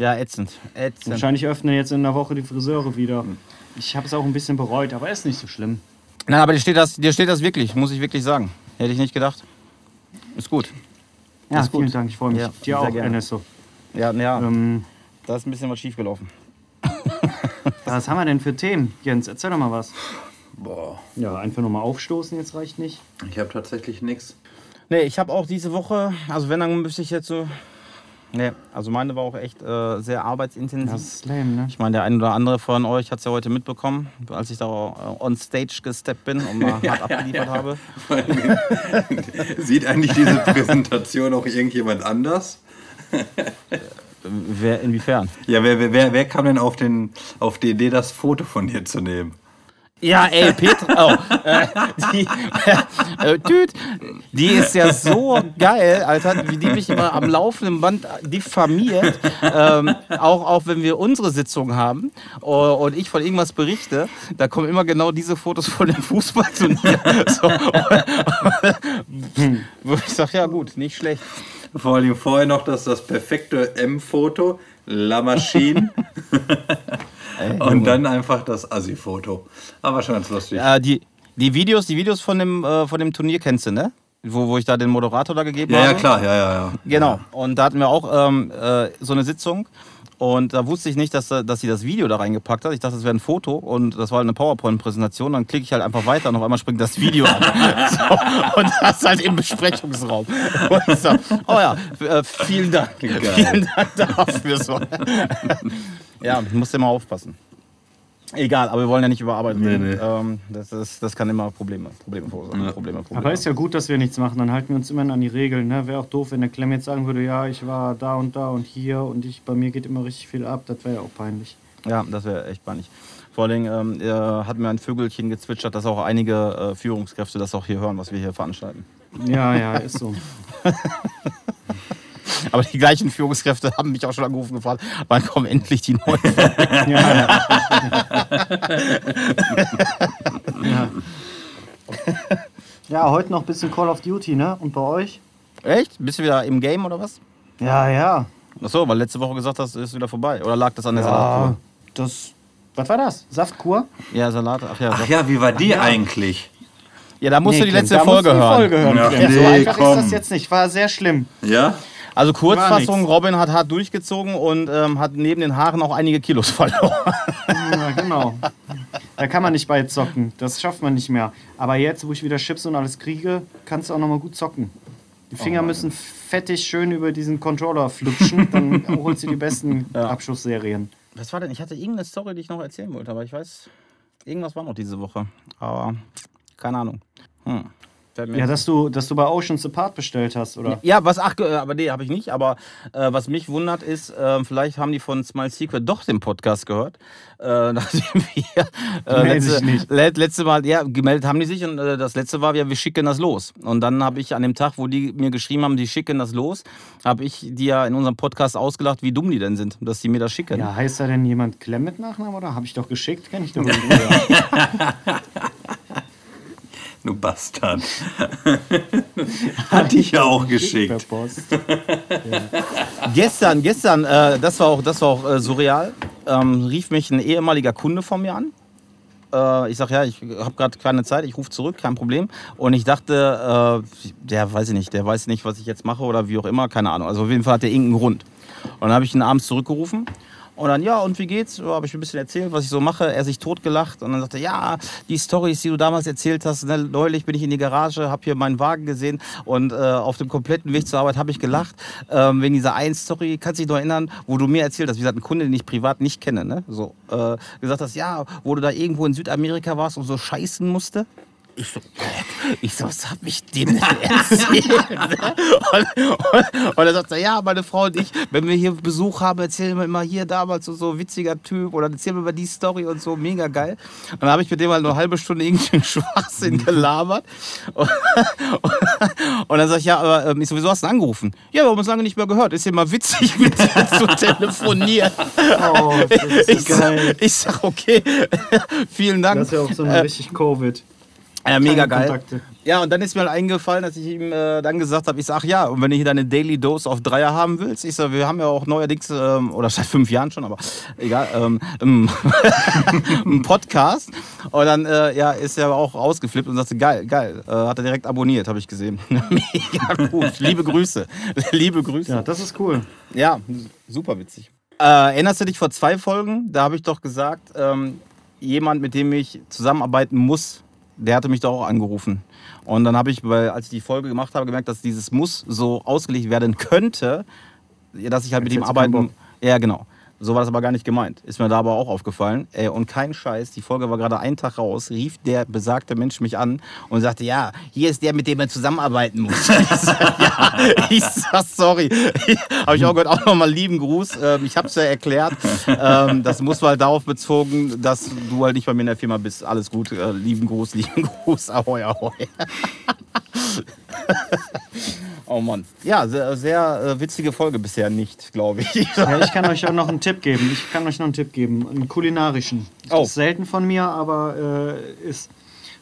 Ja, ätzend. ätzend. Wahrscheinlich öffnen jetzt in einer Woche die Friseure wieder. Ich habe es auch ein bisschen bereut, aber ist nicht so schlimm. Nein, aber dir steht, das, dir steht das wirklich, muss ich wirklich sagen. Hätte ich nicht gedacht. Ist gut. Ja, ist gut. vielen Dank, ich freue mich. Ja, Dir sehr auch, gerne. Ernesto. Ja, ja Ähm, da ist ein bisschen was schiefgelaufen. was haben wir denn für Themen? Jens, erzähl doch mal was. Boah. Ja, einfach nochmal aufstoßen, jetzt reicht nicht. Ich habe tatsächlich nichts. Nee, ich habe auch diese Woche, also wenn, dann müsste ich jetzt so. Nee, also meine war auch echt äh, sehr arbeitsintensiv. Das ist lame, ne? Ich meine, der ein oder andere von euch hat es ja heute mitbekommen, als ich da äh, on stage gesteppt bin und mal hart abgeliefert habe. Sieht eigentlich diese Präsentation auch irgendjemand anders? Wer, inwiefern? Ja, wer, wer, wer, wer kam denn auf, den, auf die Idee, das Foto von dir zu nehmen? Ja, ey, Petra, oh, äh, die, äh, Düt, die ist ja so geil, Alter, wie die mich immer am laufenden Band diffamiert. Ähm, auch, auch wenn wir unsere Sitzung haben oh, und ich von irgendwas berichte, da kommen immer genau diese Fotos von dem Fußballturnier. So, wo ich sage, ja gut, nicht schlecht. Vor allem vorher noch das, das perfekte M-Foto, La Machine. Und dann einfach das Assi-Foto. Aber schon ganz lustig. Äh, die, Die Videos, die Videos von dem, äh, von dem Turnier kennst du, ne? Wo, wo ich da den Moderator da gegeben Ja, habe. ja, klar, ja, ja, ja. Genau. Und da hatten wir auch ähm, äh, so eine Sitzung. Und da wusste ich nicht, dass, dass sie das Video da reingepackt hat. Ich dachte, das wäre ein Foto und das war halt eine PowerPoint-Präsentation. Dann klicke ich halt einfach weiter und auf einmal springt das Video an. so, und das halt im Besprechungsraum. Und ich so, oh ja, äh, vielen Dank. Vielen Dank dafür. So. ja, musst immer aufpassen. Egal, aber wir wollen ja nicht über Arbeit Nee, reden. nee. Ähm, das, ist, das kann immer Probleme, Probleme verursachen. Ja. Probleme, Probleme. Aber ist ja gut, dass wir nichts machen. Dann halten wir uns immerhin an die Regeln. Ne? Wäre auch doof, wenn der Clem jetzt sagen würde, ja, ich war da und da und hier und ich, bei mir geht immer richtig viel ab. Das wäre ja auch peinlich. Ja, das wäre echt peinlich. Vor allen Dingen ähm, äh, hat mir ein Vögelchen gezwitschert, dass auch einige äh, Führungskräfte das auch hier hören, was wir hier veranstalten. Ja, ja, ist so. Aber die gleichen Führungskräfte haben mich auch schon angerufen und gefragt, wann kommen endlich die neuen Ja, ja. ja. ja, heute noch ein bisschen Call of Duty, ne? Und bei euch? Echt? Bist du wieder im Game oder was? Ja, ja. Achso, weil letzte Woche gesagt hast, es ist wieder vorbei. Oder lag das an der Ja, Salatkur? das. Was war das? Saftkur? Ja, Salat. Ach ja, Ach Saft. ja, wie war die eigentlich? ja da musst du die letzte da musst Folge du die hören. Folge hören. Ja, Clem. so nee, einfach komm. ist das jetzt nicht. War sehr schlimm. Ja? Also Kurzfassung. Robin hat hart durchgezogen und ähm, hat neben den Haaren auch einige Kilos verloren. Ja, genau. Da kann man nicht bei zocken. Das schafft man nicht mehr. Aber jetzt, wo ich wieder Chips und alles kriege, kannst du auch noch mal gut zocken. Die Finger müssen fettig schön über diesen Controller flutschen, dann holst du die besten Ja. Abschussserien. Was war denn? Ich hatte irgendeine Story, die ich noch erzählen wollte, aber ich weiß, irgendwas war noch diese Woche. Aber keine Ahnung. Hm. Ja, dass du, dass du bei Oceans Apart bestellt hast, oder? Ja, was, ach, äh, aber nee, habe ich nicht. Aber äh, was mich wundert ist, äh, vielleicht haben die von Smile Secret doch den Podcast gehört. Äh, nachdem wir äh, letzte, sich nicht. le- letzte Mal, ja, gemeldet haben die sich und äh, das letzte war, ja, wir schicken das los. Und dann habe ich an dem Tag, wo die mir geschrieben haben, die schicken das los, habe ich die ja in unserem Podcast ausgelacht, wie dumm die denn sind, dass die mir das schicken. Ja, heißt da denn jemand Clem mit Nachnamen, oder? Habe ich doch geschickt, kenne ich doch nicht. Du Bastard. Hatte ich ja auch geschickt. Post. Gestern, gestern, äh, das war auch, das war auch äh, surreal, ähm, rief mich ein ehemaliger Kunde von mir an. Äh, ich sag ja, ich habe gerade keine Zeit, ich rufe zurück, kein Problem. Und ich dachte, äh, der weiß ich nicht, der weiß nicht, was ich jetzt mache oder wie auch immer, keine Ahnung. Also auf jeden Fall hat der irgendeinen Grund. Und dann habe ich ihn abends zurückgerufen. Und dann, ja, und wie geht's? Ja, habe ich ein bisschen erzählt, was ich so mache. Er sich totgelacht. Und dann sagte ja, die Storys, die du damals erzählt hast, ne, neulich bin ich in die Garage, habe hier meinen Wagen gesehen und äh, auf dem kompletten Weg zur Arbeit habe ich gelacht. Ähm, wegen dieser einen Story, kannst du dich noch erinnern, wo du mir erzählt hast, wie gesagt, ein Kunde, den ich privat nicht kenne, ne? So, äh, gesagt hast, ja, wo du da irgendwo in Südamerika warst und so scheißen musste. Ich so, "Hä?" ich so, was hab ich dem denn erzählt? und, und, und er sagt, ja, meine Frau und ich, wenn wir hier Besuch haben, erzählen wir immer hier damals so, so witziger Typ oder erzählen wir über die Story und so, mega geil. Und dann habe ich mit dem halt eine halbe Stunde irgendeinen Schwachsinn gelabert. Und, und dann sag ich, ja, aber ähm, ich so, wieso hast du denn angerufen? Ja, wir haben uns lange nicht mehr gehört. Ist ja mal witzig, mit dir zu telefonieren. Oh, das ist Ich so sag, geil. ich sag, okay, vielen Dank. Das ist ja auch so eine Äh, richtig Covid. Ja, mega geil. Kontakte. Ja, und dann ist mir halt eingefallen, dass ich ihm äh, dann gesagt habe, ich sag ja, und wenn du hier deine Daily Dose auf Dreier haben willst, ich sag, wir haben ja auch neuerdings, ähm, oder seit fünf Jahren schon, aber egal, ähm, ähm, einen Podcast. Und dann äh, ja, ist er auch ausgeflippt und sagte, geil, geil. Äh, hat er direkt abonniert, habe ich gesehen. Mega gut. Liebe Grüße. Liebe Grüße. Ja, das ist cool. Ja, super witzig. Äh, erinnerst du dich vor zwei Folgen? Da habe ich doch gesagt, ähm, jemand, mit dem ich zusammenarbeiten muss, der hatte mich doch auch angerufen. Und dann habe ich, weil, als ich die Folge gemacht habe, gemerkt, dass dieses Muss so ausgelegt werden könnte, dass ich halt mit ihm Jetzt du keinen arbeiten. Ja, genau. So war das aber gar nicht gemeint. Ist mir da aber auch aufgefallen. Ey, und kein Scheiß, die Folge war gerade einen Tag raus, rief der besagte Mensch mich an und sagte, ja, hier ist der, mit dem man zusammenarbeiten muss. ich sag, ja, ich sag, sorry. habe ich auch gehört, auch nochmal lieben Gruß. Ähm, ich habe es ja erklärt. Ähm, das muss halt darauf bezogen, dass du halt nicht bei mir in der Firma bist. Alles gut. Äh, lieben Gruß, lieben Gruß. Ahoi, ahoi. Oh Mann. Ja, sehr, sehr äh, witzige Folge bisher nicht, glaube ich. Ja, ich kann euch auch noch einen Tipp geben. Ich kann euch noch einen Tipp geben. Einen kulinarischen. Oh. Ist selten von mir, aber äh, ist.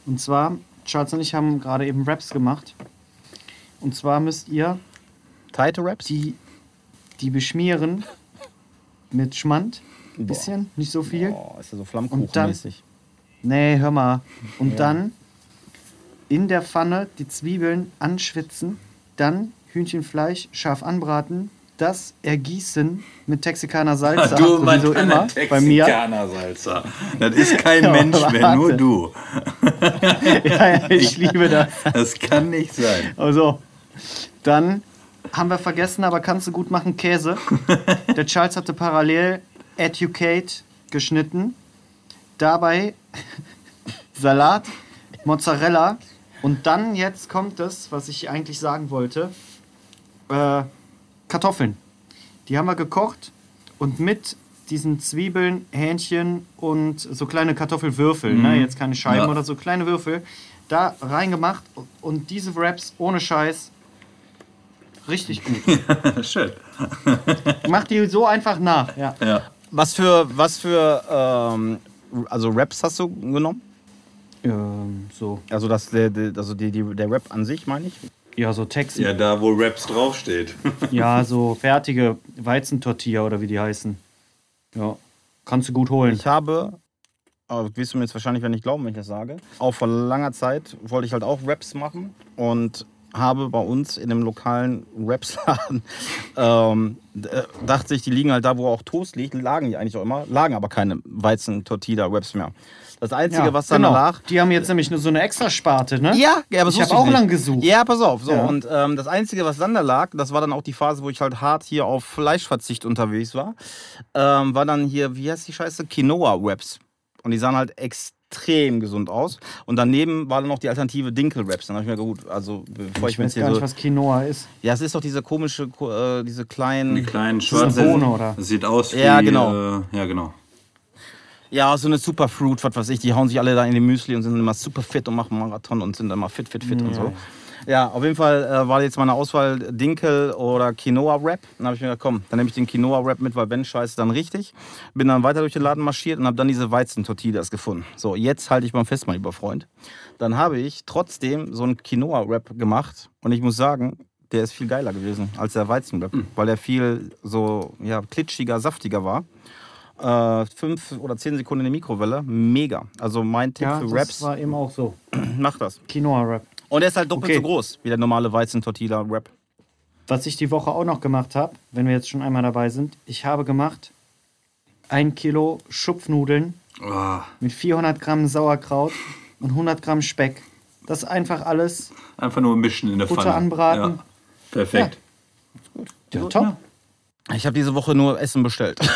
Und zwar, Charles und ich haben gerade eben Raps gemacht. Und zwar müsst ihr Title Raps? die, die beschmieren mit Schmand. Ein bisschen, nicht so viel. Oh, ist ja so Und dann- Flammkuchenmäßig. Nee, hör mal. Und Ja. dann in der Pfanne die Zwiebeln anschwitzen, dann Hühnchenfleisch scharf anbraten, das ergießen mit Texikaner Salsa, Du meinst sowieso immer bei mir. Salsa. Das ist kein Ja, Mensch mehr, warte. nur du. Ja, ja, ich liebe das. Das kann nicht sein. Also, dann haben wir vergessen, aber kannst du gut machen, Käse. Der Charles hatte parallel Educate geschnitten. Dabei Salat, Mozzarella. Und dann, jetzt kommt es, was ich eigentlich sagen wollte, äh, Kartoffeln. Die haben wir gekocht und mit diesen Zwiebeln, Hähnchen und so kleine Kartoffelwürfel, ne? jetzt keine Scheiben Ja. oder so, kleine Würfel, da reingemacht und diese Wraps ohne Scheiß richtig gut. Schön. Mach die so einfach nach. Ja. Ja. Was für, was für, ähm, also Raps hast du genommen? Ähm, so. Also, das, der, der, also die, die, der Rap an sich, meine ich? Ja, so Texte. ja, da wo Raps draufsteht. Ja, so fertige Weizentortilla oder wie die heißen. Ja, kannst du gut holen. Ich habe, aber wirst du mir jetzt wahrscheinlich wenn nicht glauben, wenn ich das sage, auch vor langer Zeit wollte ich halt auch Raps machen und habe bei uns in dem lokalen Rapsladen, ähm, äh, dachte ich, die liegen halt da, wo auch Toast liegt, lagen die eigentlich auch immer, lagen aber keine Weizen-Tortilla-Raps mehr. Das Einzige, ja, was dann genau. danach Die haben jetzt nämlich nur so eine Extrasparte, ne? Ja, ja aber Ich so hab auch lang gesucht. Ja, pass auf. So. Ja. Und ähm, das Einzige, was dann da lag, das war dann auch die Phase, wo ich halt hart hier auf Fleischverzicht unterwegs war, ähm, war dann hier, wie heißt die Scheiße? Quinoa-Wraps. Und die sahen halt extrem gesund aus. Und daneben war dann noch die Alternative Dinkel-Wraps. Dann habe ich mir gut, also bevor ich, Ich mir weiß jetzt hier gar nicht, so. was Quinoa ist. Ja, es ist doch diese komische, äh, diese kleinen. Die kleinen schwarzen. Bohne, oder? Das sieht aus wie. Ja, genau. Äh, ja, genau. Ja, so eine Superfruit, was weiß ich, die hauen sich alle da in die Müsli und sind immer super fit und machen Marathon und sind immer fit, fit, fit und so. Ja, auf jeden Fall äh, war jetzt meine Auswahl Dinkel oder Quinoa-Wrap. Dann habe ich mir gedacht, komm, dann nehme ich den Quinoa-Wrap mit, weil wenn scheiße, dann richtig. Bin dann weiter durch den Laden marschiert und habe dann diese Weizen-Tortillas gefunden. So, jetzt halte ich mal fest, mein lieber Freund. Dann habe ich trotzdem so einen Quinoa-Wrap gemacht und ich muss sagen, der ist viel geiler gewesen als der Weizen-Wrap, weil der viel so ja, klitschiger, saftiger war. Äh, fünf oder zehn Sekunden in der Mikrowelle. Mega. Also mein Tipp Ja, für das Raps, war eben auch so. mach das. Quinoa-Rap. Und der ist halt doppelt Okay. so groß wie der normale Weizen-Tortilla-Wrap. Was ich die Woche auch noch gemacht habe, wenn wir jetzt schon einmal dabei sind, ich habe gemacht ein Kilo Schupfnudeln Oh, mit 400 Gramm Sauerkraut und 100 Gramm Speck. Das einfach alles. einfach nur mischen in der Butter Pfanne. anbraten. Ja. Perfekt. Ja, top. Ich habe diese Woche nur Essen bestellt.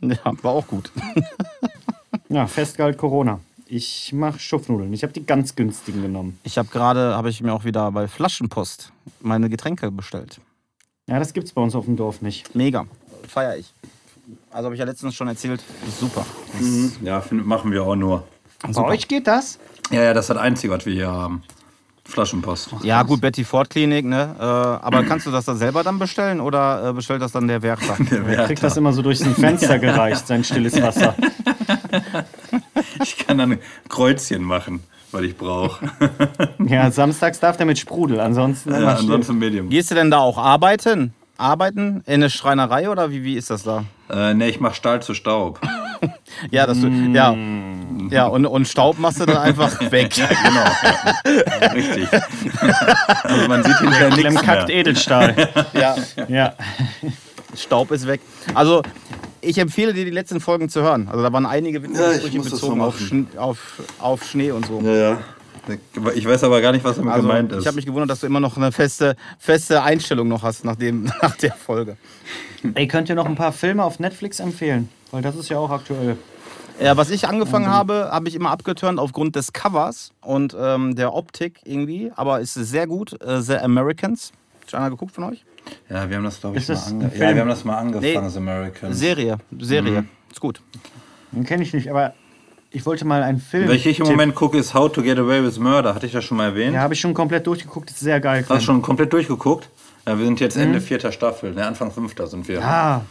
ja, war auch gut. Ja, festgehalten Corona. Ich mache Schupfnudeln. Ich habe die ganz günstigen genommen. Ich habe gerade, habe ich mir auch wieder bei Flaschenpost meine Getränke bestellt. Ja, das gibt's bei uns auf dem Dorf nicht. Mega. Feier ich. Also habe ich ja letztens schon erzählt. Super. Ja, find, machen wir auch nur. Bei euch geht das? Ja, ja, das ist das Einzige, was wir hier haben. Flaschenpost. Ja, gut, Betty Ford Klinik, ne? Äh, aber kannst du das dann selber dann bestellen oder äh, bestellt das dann der Wärter? Er kriegt das immer so durch ein Fenster gereicht, sein stilles Wasser. Ich kann dann ein Kreuzchen machen, was ich brauche. Ja, samstags darf der mit Sprudel, ansonsten Ja, ansonsten Medium. Gehst du denn da auch arbeiten? Arbeiten in eine Schreinerei oder wie, wie ist das da? Äh, ne, ich mach Stahl zu Staub. Ja, dass du, ja, ja und, und Staub machst du dann einfach weg. Genau. Ja. Richtig. also man sieht hinterher nichts mehr. Edelstahl. ja, Ja. Staub ist weg. Also, ich empfehle dir, die letzten Folgen zu hören. Also, da waren einige Ja, Witze ich muss das bezogen auf, auf, auf Schnee und so. Ja, ja. Ich weiß aber gar nicht, was damit Also, gemeint ist. ich habe mich gewundert, dass du immer noch eine feste, feste Einstellung noch hast nach, dem, nach der Folge. Ey, könnt ihr noch ein paar Filme auf Netflix empfehlen? Weil das ist ja auch aktuell. Ja, was ich angefangen habe, habe ich immer abgeturnt aufgrund des Covers und ähm, der Optik irgendwie. Aber es ist sehr gut. Äh, The Americans. Hat schon einer geguckt von euch? ja, wir haben das, glaube ich, Ist mal, das ein ange Film? ja, wir haben das mal angefangen, Nee. The Americans. Serie. Serie. Ist gut. Den kenne ich nicht, aber ich wollte mal einen Film. Welche ich im Moment gucke, ist How to Get Away with Murder. Hatte ich das schon mal erwähnt? Ja, habe ich schon komplett durchgeguckt, ist sehr geil. Hast du schon komplett durchgeguckt? Ja, wir sind jetzt Ende vierter Staffel. Ne, Anfang fünfter sind wir. Ah.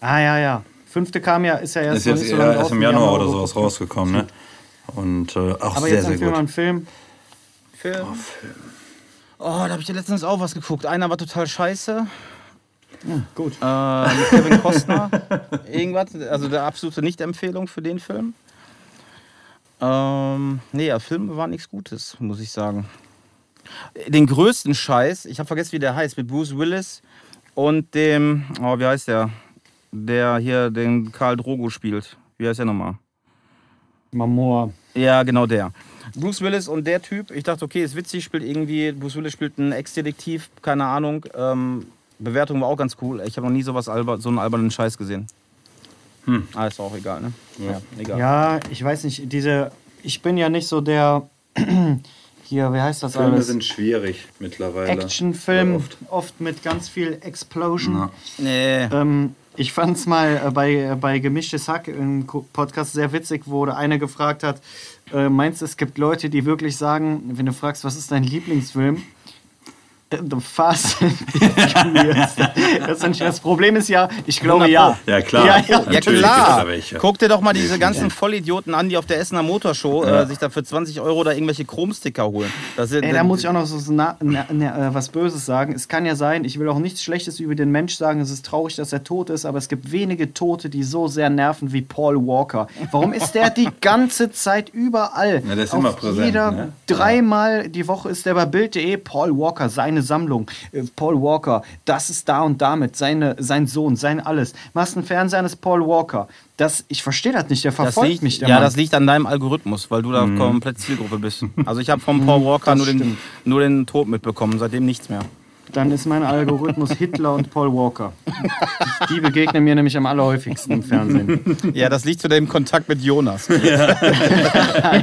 ah, ja, ja. Fünfte kam ja, ist ja erst ist jetzt so ja, erst im Januar oder Januar sowas rausgekommen. Ne? Und äh, auch Aber sehr, jetzt sehr empfehlen wir einen gut. Film. Film. Oh, da habe ich ja letztens auch was geguckt. Einer war total scheiße. Gut. Äh, mit Kevin Costner. Irgendwas. Also der absolute Nicht-Empfehlung für den Film. Ähm, nee, ja, Filme waren nichts Gutes, muss ich sagen. Den größten Scheiß, ich habe vergessen, wie der heißt, mit Bruce Willis und dem, oh, wie heißt der? Der hier den Karl Drogo spielt. Wie heißt der nochmal? Mamor. Ja, genau der. Bruce Willis und der Typ, ich dachte, okay, ist witzig, spielt irgendwie, Bruce Willis spielt einen Ex-Detektiv, keine Ahnung. Ähm, Bewertung war auch ganz cool. Ich habe noch nie sowas alber, so einen albernen Scheiß gesehen. Hm. Ah, ist auch egal, ne? Ja. egal. Ja, ich weiß nicht, diese. Ich bin ja nicht so der. Hier, wie heißt das Filme alles? sind schwierig mittlerweile. Actionfilm, Ja, oft. oft. mit ganz viel Explosion. Ja. Nee. Ähm, ich fand es mal äh, bei, äh, bei Gemischtes Hack im Podcast sehr witzig, wo der eine gefragt hat, äh, meinst du, es gibt Leute, die wirklich sagen, wenn du fragst, was ist dein Lieblingsfilm? Äh, The Fast and the Furious. das, das Problem ist ja, ich glaube ja. Ja, klar. Ja, ja. Ja klar. Guck dir doch mal diese ganzen Vollidioten an, die auf der Essener Motorshow Ja. äh, sich da für 20 Euro da irgendwelche Chromsticker holen. Das sind, Ey, da muss ich auch noch so na, na, na, äh, was Böses sagen. Es kann ja sein, ich will auch nichts Schlechtes über den Mensch sagen. Es ist traurig, dass er tot ist, aber es gibt wenige Tote, die so sehr nerven wie Paul Walker. Warum ist der die ganze Zeit überall? Ja, der ist Auf immer präsent, Jeder, ne? Dreimal die Woche ist der bei Bild.de. Paul Walker, seine Sammlung. Äh, Paul Walker, das ist da und damit. Seine, sein Sohn, sein alles. Machst einen Fernseher, das ist Paul Walker. Das, ich verstehe das nicht, der verfolgt liegt, mich. Der ja, Mann. das liegt an deinem Algorithmus, weil du da komplett Zielgruppe bist. Also ich habe vom Paul Walker nur den, nur den Tod mitbekommen, seitdem nichts mehr. Dann ist mein Algorithmus Hitler und Paul Walker. Die begegnen mir nämlich am allerhäufigsten im Fernsehen. Ja, das liegt zu dem Kontakt mit Jonas. ja,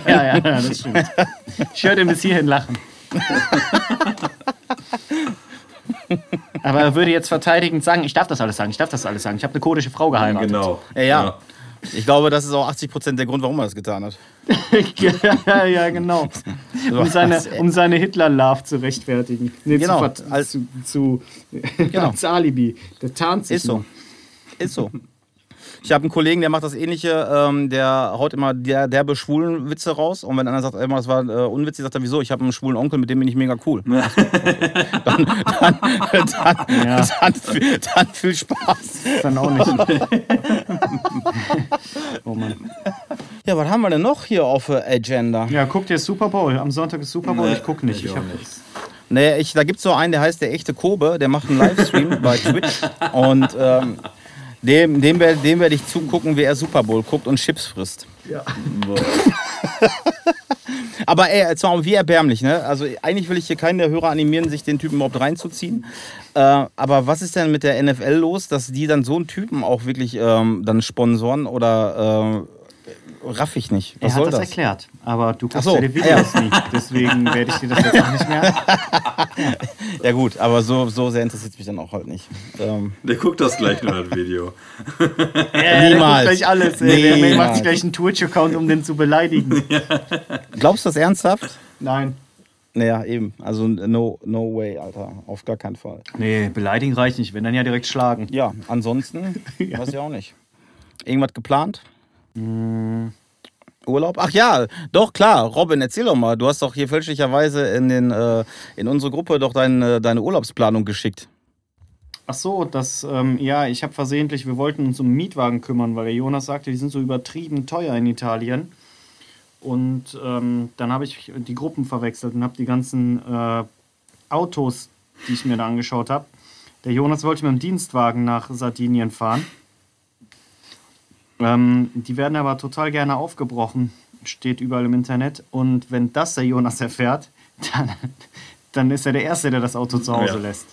ja, ja, das stimmt. Ich höre den bis hierhin lachen. Aber er würde jetzt verteidigend sagen, ich darf das alles sagen, ich darf das alles sagen. Ich habe eine kurdische Frau geheiratet. Genau. Ja, ja. Ich glaube, das ist auch 80% der Grund, warum er das getan hat. ja, ja, genau. Um seine, um seine Hitler-Love zu rechtfertigen. Nee, Genau, zu, zu, zu Genau. als Alibi. Der tarnt sich Ist so. nur. Ist so. Ich habe einen Kollegen, der macht das ähnliche, ähm, der haut immer der, derbe schwulen Witze raus und wenn einer sagt, ey, das war äh, unwitzig, sagt er, wieso? Ich habe einen schwulen Onkel, mit dem bin ich mega cool. dann, dann, dann, Ja. dann, viel- dann viel Spaß. Dann auch nicht. oh Mann. Ja, was haben wir denn noch hier auf der Agenda? Ja, guck dir Super Bowl. Am Sonntag ist Super Bowl. Nee, ich guck nicht. ich Ich auch hab, nicht. Nee, ich, da gibt es so einen, der heißt der echte Kobe, der macht einen Livestream bei Twitch und ähm, dem, dem werde dem werd ich zugucken, wie er Super Bowl guckt und Chips frisst. ja. Aber ey, jetzt mal wie erbärmlich, ne? Also eigentlich will ich hier keinen der Hörer animieren, sich den Typen überhaupt reinzuziehen. Äh, aber was ist denn mit der NFL los, dass die dann so einen Typen auch wirklich ähm, dann sponsoren oder äh, raff ich nicht. Was Er hat soll das, das? erklärt, aber du guckst so, ja die Videos nie. Deswegen werde ich dir das jetzt auch nicht mehr. Ja gut, aber so, so sehr interessiert es mich dann auch halt nicht. Ähm, Der guckt das gleich nur das Video. Ja, Niemals. gleich alles. Ey. Der Niemals. macht sich gleich einen Twitch-Account, um den zu beleidigen. glaubst du das ernsthaft? Nein. Naja, eben. Also no, no way, Alter. Auf gar keinen Fall. Nee, beleidigen reicht nicht. Wenn, dann ja direkt schlagen. Ja, ansonsten weiß ich auch nicht. Irgendwas geplant? Urlaub? Ach ja, doch klar. Robin, erzähl doch mal. Du hast doch hier fälschlicherweise in, den, äh, in unsere Gruppe doch deine, deine Urlaubsplanung geschickt. Ach so, das, ähm, ja, ich habe versehentlich, wir wollten uns um Mietwagen kümmern, weil der Jonas sagte, die sind so übertrieben teuer in Italien. Und ähm, dann habe ich die Gruppen verwechselt und habe die ganzen äh, Autos, die ich mir da angeschaut habe. Der Jonas wollte mit dem Dienstwagen nach Sardinien fahren. Ähm, die werden aber total gerne aufgebrochen, steht überall im Internet. Und wenn das der Jonas erfährt, dann, dann ist er der Erste, der das Auto zu Hause Ja. lässt.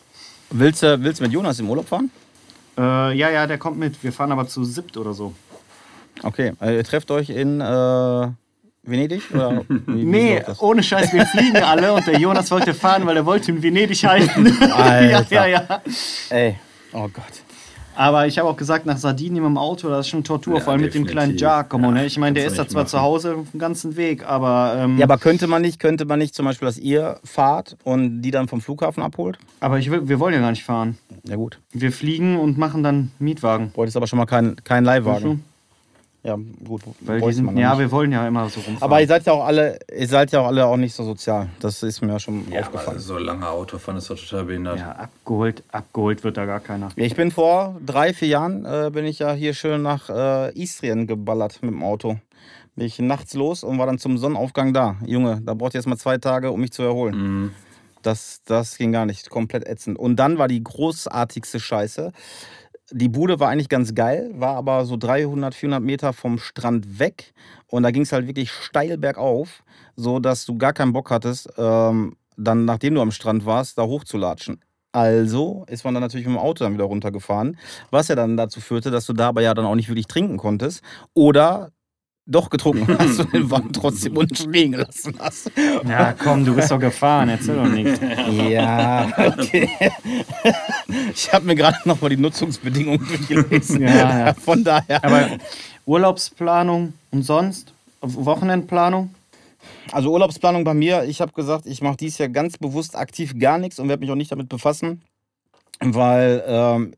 Willst du willst du mit Jonas im Urlaub fahren? Äh, ja, ja, der kommt mit. Wir fahren aber zu siebt oder so. Okay. Äh, ihr trefft euch in äh, Venedig? Oder wie, wie Nee, das? ohne Scheiß, wir fliegen alle und der Jonas wollte fahren, weil er wollte in Venedig halten. ja, Alter. ja, ja. Ey. Oh Gott. Aber ich habe auch gesagt, nach Sardinien dem Auto, das ist schon Tortur, Ja, vor allem mit dem kleinen definitiv. Giacomo. Ne? Ich meine, der ist da zwar machen. zu Hause auf dem ganzen Weg, aber, ähm, Ja, aber könnte man nicht, könnte man nicht zum Beispiel, dass ihr fahrt und die dann vom Flughafen abholt? aber ich wir wollen ja gar nicht fahren. Ja gut. Wir fliegen und machen dann Mietwagen. Bräuchtest aber schon mal keinen kein Leihwagen. Ja, gut. Weil die sind, ja, nicht. wir wollen ja immer so rumfahren. Aber ihr seid ja auch alle, ihr seid ja auch alle auch nicht so sozial. Das ist mir ja schon Ja, aufgefallen. aber so lange Autofahren ist doch total behindert. ja, abgeholt, abgeholt wird da gar keiner. Ich bin vor drei, vier Jahren, äh, bin ich ja hier schön nach äh, Istrien geballert mit dem Auto. Bin ich nachts los und war dann zum Sonnenaufgang da. Junge, da braucht ihr erst mal zwei Tage, um mich zu erholen. Mhm. Das, das ging gar nicht. Komplett ätzend. Und dann war die großartigste Scheiße. Die Bude war eigentlich ganz geil, war aber so 300, 400 Meter vom Strand weg. Und da ging es halt wirklich steil bergauf, so dass du gar keinen Bock hattest, ähm, dann, nachdem du am Strand warst, da hochzulatschen. Also ist man dann natürlich mit dem Auto dann wieder runtergefahren, was ja dann dazu führte, dass du da aber ja dann auch nicht wirklich trinken konntest. Oder doch getrunken hast und den Wagen trotzdem unten liegen gelassen hast. Ja, komm, du bist doch gefahren, erzähl doch nicht. Ja, okay. Ich habe mir gerade nochmal die Nutzungsbedingungen durchgelesen. Ja, ja. Von daher. Aber Urlaubsplanung und sonst? Wochenendplanung? Also Urlaubsplanung bei mir, ich habe gesagt, ich mache dies Jahr ganz bewusst aktiv gar nichts und werde mich auch nicht damit befassen, weil ähm,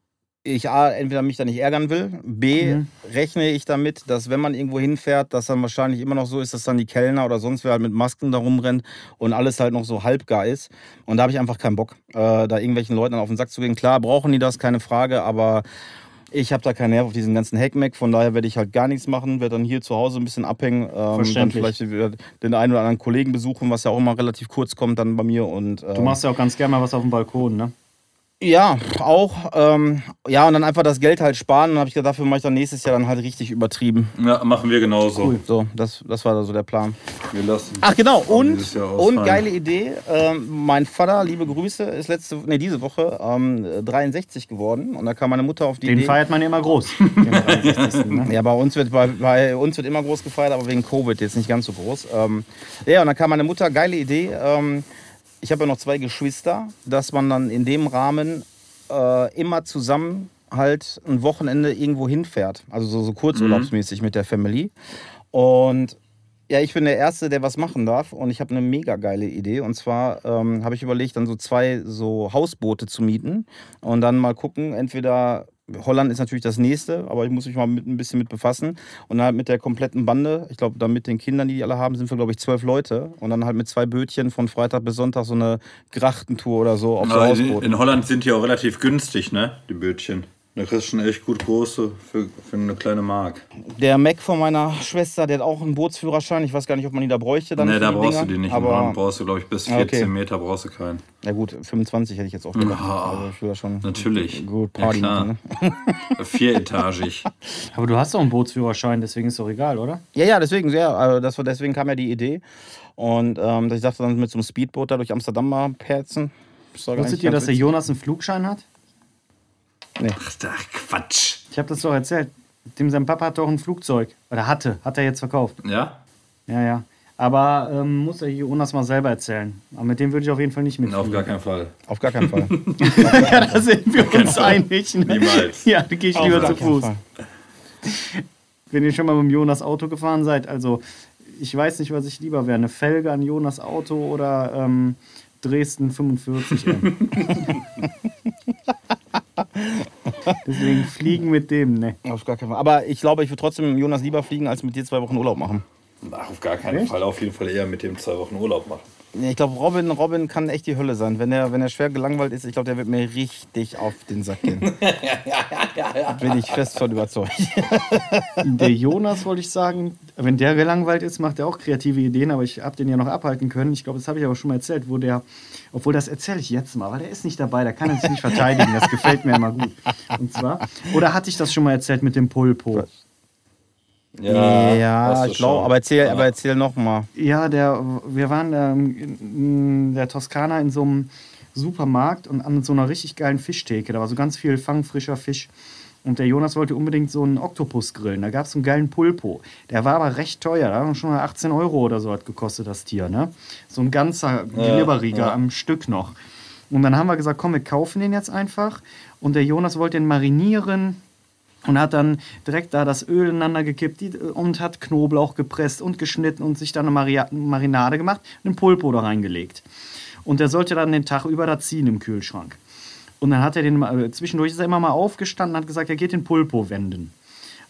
ich A, entweder mich da nicht ärgern will, B, Mhm. rechne ich damit, dass wenn man irgendwo hinfährt, dass dann wahrscheinlich immer noch so ist, dass dann die Kellner oder sonst wer halt mit Masken da rumrennt und alles halt noch so halbgar ist. Und da habe ich einfach keinen Bock, äh, da irgendwelchen Leuten auf den Sack zu gehen. Klar, brauchen die das, keine Frage, aber ich habe da keinen Nerv auf diesen ganzen Hackmack, von daher werde ich halt gar nichts machen, werde dann hier zu Hause ein bisschen abhängen, ähm, dann vielleicht wieder den einen oder anderen Kollegen besuchen, was ja auch immer relativ kurz kommt dann bei mir. Und, Du ähm, machst ja auch ganz gerne mal was auf dem Balkon, ne? Ja, auch. Ähm, ja, und dann einfach das Geld halt sparen. Dann habe ich gedacht, dafür mache ich dann nächstes Jahr dann halt richtig übertrieben. Ja, machen wir genauso. So, das, das war so der Plan. Wir lassen. Ach genau, und, und geile Idee. Ähm, mein Vater, liebe Grüße, ist letzte, nee, diese Woche ähm, 63 geworden. Und da kam meine Mutter auf die Den Idee. feiert man ja immer groß. Den 63. ne? Ja, bei uns, wird, bei, bei uns wird immer groß gefeiert, aber wegen Covid jetzt nicht ganz so groß. Ähm, ja, und dann kam meine Mutter, geile Idee. Ich habe ja noch zwei Geschwister, dass man dann in dem Rahmen äh, immer zusammen halt ein Wochenende irgendwo hinfährt. Also so, so kurzurlaubsmäßig mit der Family. Und ja, ich bin der Erste, der was machen darf und ich habe eine mega geile Idee. Und zwar ähm, habe ich überlegt, dann so zwei so Hausboote zu mieten und dann mal gucken, entweder Holland ist natürlich das nächste, aber ich muss mich mal mit, ein bisschen mit befassen. Und dann halt mit der kompletten Bande, ich glaube, dann mit den Kindern, die die alle haben, sind wir, glaube ich, zwölf Leute. Und dann halt mit zwei Bötchen von Freitag bis Sonntag so eine Grachtentour oder so auf so in, in Holland sind die auch relativ günstig, ne? Die Bötchen. Da kriegst du schon echt gut große für, für eine kleine Mark. Der Mac von meiner Schwester, der hat auch einen Bootsführerschein. Ich weiß gar nicht, ob man ihn da bräuchte. Dann Ne, für da brauchst Dinger. du die nicht. Aber Holland brauchst du, glaube ich, bis Ah, 14 okay. Meter brauchst du keinen. Ja gut, 25 hätte ich jetzt auch gedacht. Ah, also ich will ja schon natürlich. gut Ja, Party machen. Ne? Vieretagig. Aber du hast doch einen Bootsführerschein, deswegen ist doch egal, oder? Ja, ja, deswegen, ja, also das war, deswegen kam ja die Idee. Und ähm, ich dachte dann mit so einem Speedboot da durch Amsterdam mal perzen. Wusstet ihr, dass der. Jonas einen Flugschein hat? Ach, da, Quatsch. Ich habe das doch erzählt. Dem sein Papa hat doch ein Flugzeug. Oder hatte. Hat er jetzt verkauft. Ja? Ja, ja. Aber ähm, muss der Jonas mal selber erzählen. Aber mit dem würde ich auf jeden Fall nicht mitfliegen. Auf gar keinen Fall. Auf gar keinen Fall. ja, da sind wir uns einig. Ne? Niemals. Ja, da gehe ich Auf lieber zu Fuß. Wenn ihr schon mal mit dem Jonas Auto gefahren seid, also ich weiß nicht, was ich lieber wäre. Eine Felge an Jonas Auto oder ähm, Dresden 45 M. Deswegen fliegen mit dem, ne? Auf gar keinen Fall. Aber ich glaube, ich würde trotzdem mit Jonas lieber fliegen, als mit dir zwei Wochen Urlaub machen. Ach, auf gar keinen Echt? Fall. Auf jeden Fall eher mit dem zwei Wochen Urlaub machen. Ja, Ich glaube, Robin, Robin kann echt die Hölle sein. Wenn er, wenn er schwer gelangweilt ist, ich glaube, der wird mir richtig auf den Sack gehen. Bin ich fest von überzeugt. Der Jonas, wollte ich sagen, wenn der gelangweilt ist, macht er auch kreative Ideen, aber ich habe den ja noch abhalten können. Ich glaube, das habe ich aber schon mal erzählt, wo der, obwohl das erzähle ich jetzt mal, weil der ist nicht dabei, da kann er sich nicht verteidigen. Das gefällt mir immer gut. Und zwar, oder hatte ich das schon mal erzählt mit dem Pulpo? Ja, du ich glaube, aber erzähl, Ja. aber erzähl noch mal. Ja, der, wir waren ähm, in der Toskana in so einem Supermarkt und an so einer richtig geilen Fischtheke. Da war so ganz viel fangfrischer Fisch. Und der Jonas wollte unbedingt so einen Oktopus grillen. Da gab es einen geilen Pulpo. Der war aber recht teuer. Da hat schon mal 18 Euro oder so hat gekostet, das Tier. Ne? So ein ganzer Glibberiger ja. am Stück noch. Und dann haben wir gesagt, komm, wir kaufen den jetzt einfach. Und der Jonas wollte den marinieren und hat dann direkt da das Öl ineinander gekippt und hat Knoblauch gepresst und geschnitten und sich dann eine Maria Marinade gemacht einen Pulpo da reingelegt. Und der sollte dann den Tag über da ziehen im Kühlschrank. Und dann hat er den äh, zwischendurch ist er immer mal aufgestanden und hat gesagt, er geht den Pulpo wenden.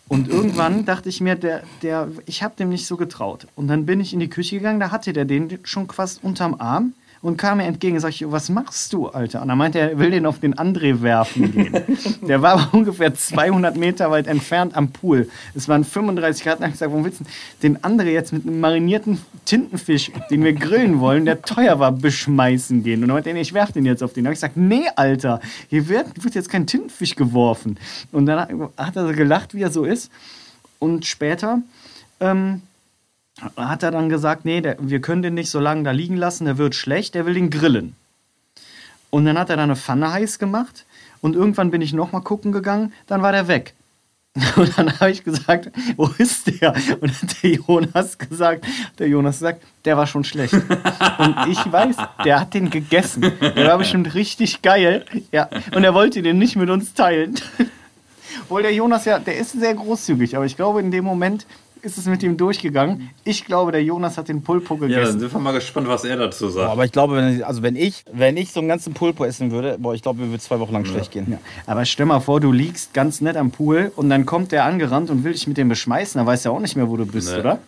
Und irgendwann dachte ich mir, der, der, ich habe dem nicht so getraut. Und dann bin ich in die Küche gegangen, da hatte der den schon fast unterm Arm und kam mir entgegen. Sag ich, was machst du, Alter? Und dann meinte er, er will den auf den André werfen gehen. Der war aber ungefähr 200 Meter weit entfernt am Pool. Es waren 35 Grad. Und ich gesagt, warum willst du den André jetzt mit einem marinierten Tintenfisch, den wir grillen wollen, der teuer war, beschmeißen gehen? Und dann meinte er, ich werf den jetzt auf den. Da habe ich gesagt, nee, Alter, hier wird, wird jetzt kein Tintenfisch geworfen. Und dann hat er so gelacht, wie er so ist. Und später ähm, hat er dann gesagt, nee, der, wir können den nicht so lange da liegen lassen, der wird schlecht, der will den grillen. Und dann hat er da eine Pfanne heiß gemacht und irgendwann bin ich nochmal gucken gegangen, dann war der weg. Und dann habe ich gesagt, wo ist der? Und hat der Jonas gesagt, der Jonas sagt, der war schon schlecht. Und ich weiß, der hat den gegessen. Der war bestimmt richtig geil. Ja. Und er wollte den nicht mit uns teilen. Obwohl der Jonas ja, der ist sehr großzügig, aber ich glaube, in dem Moment ist es mit ihm durchgegangen. Ich glaube, der Jonas hat den Pulpo Ja, dann gegessen. sind wir mal gespannt, was er dazu Boah, sagt. aber ich glaube, wenn, also wenn ich, wenn ich so einen ganzen Pulpo essen würde, boah, ich glaube, mir würde zwei Wochen lang schlecht gehen. Ja. Aber stell mal vor, du liegst ganz nett am Pool und dann kommt der angerannt und will dich mit dem beschmeißen. Da weiß er auch nicht mehr, wo du bist, Nee. oder?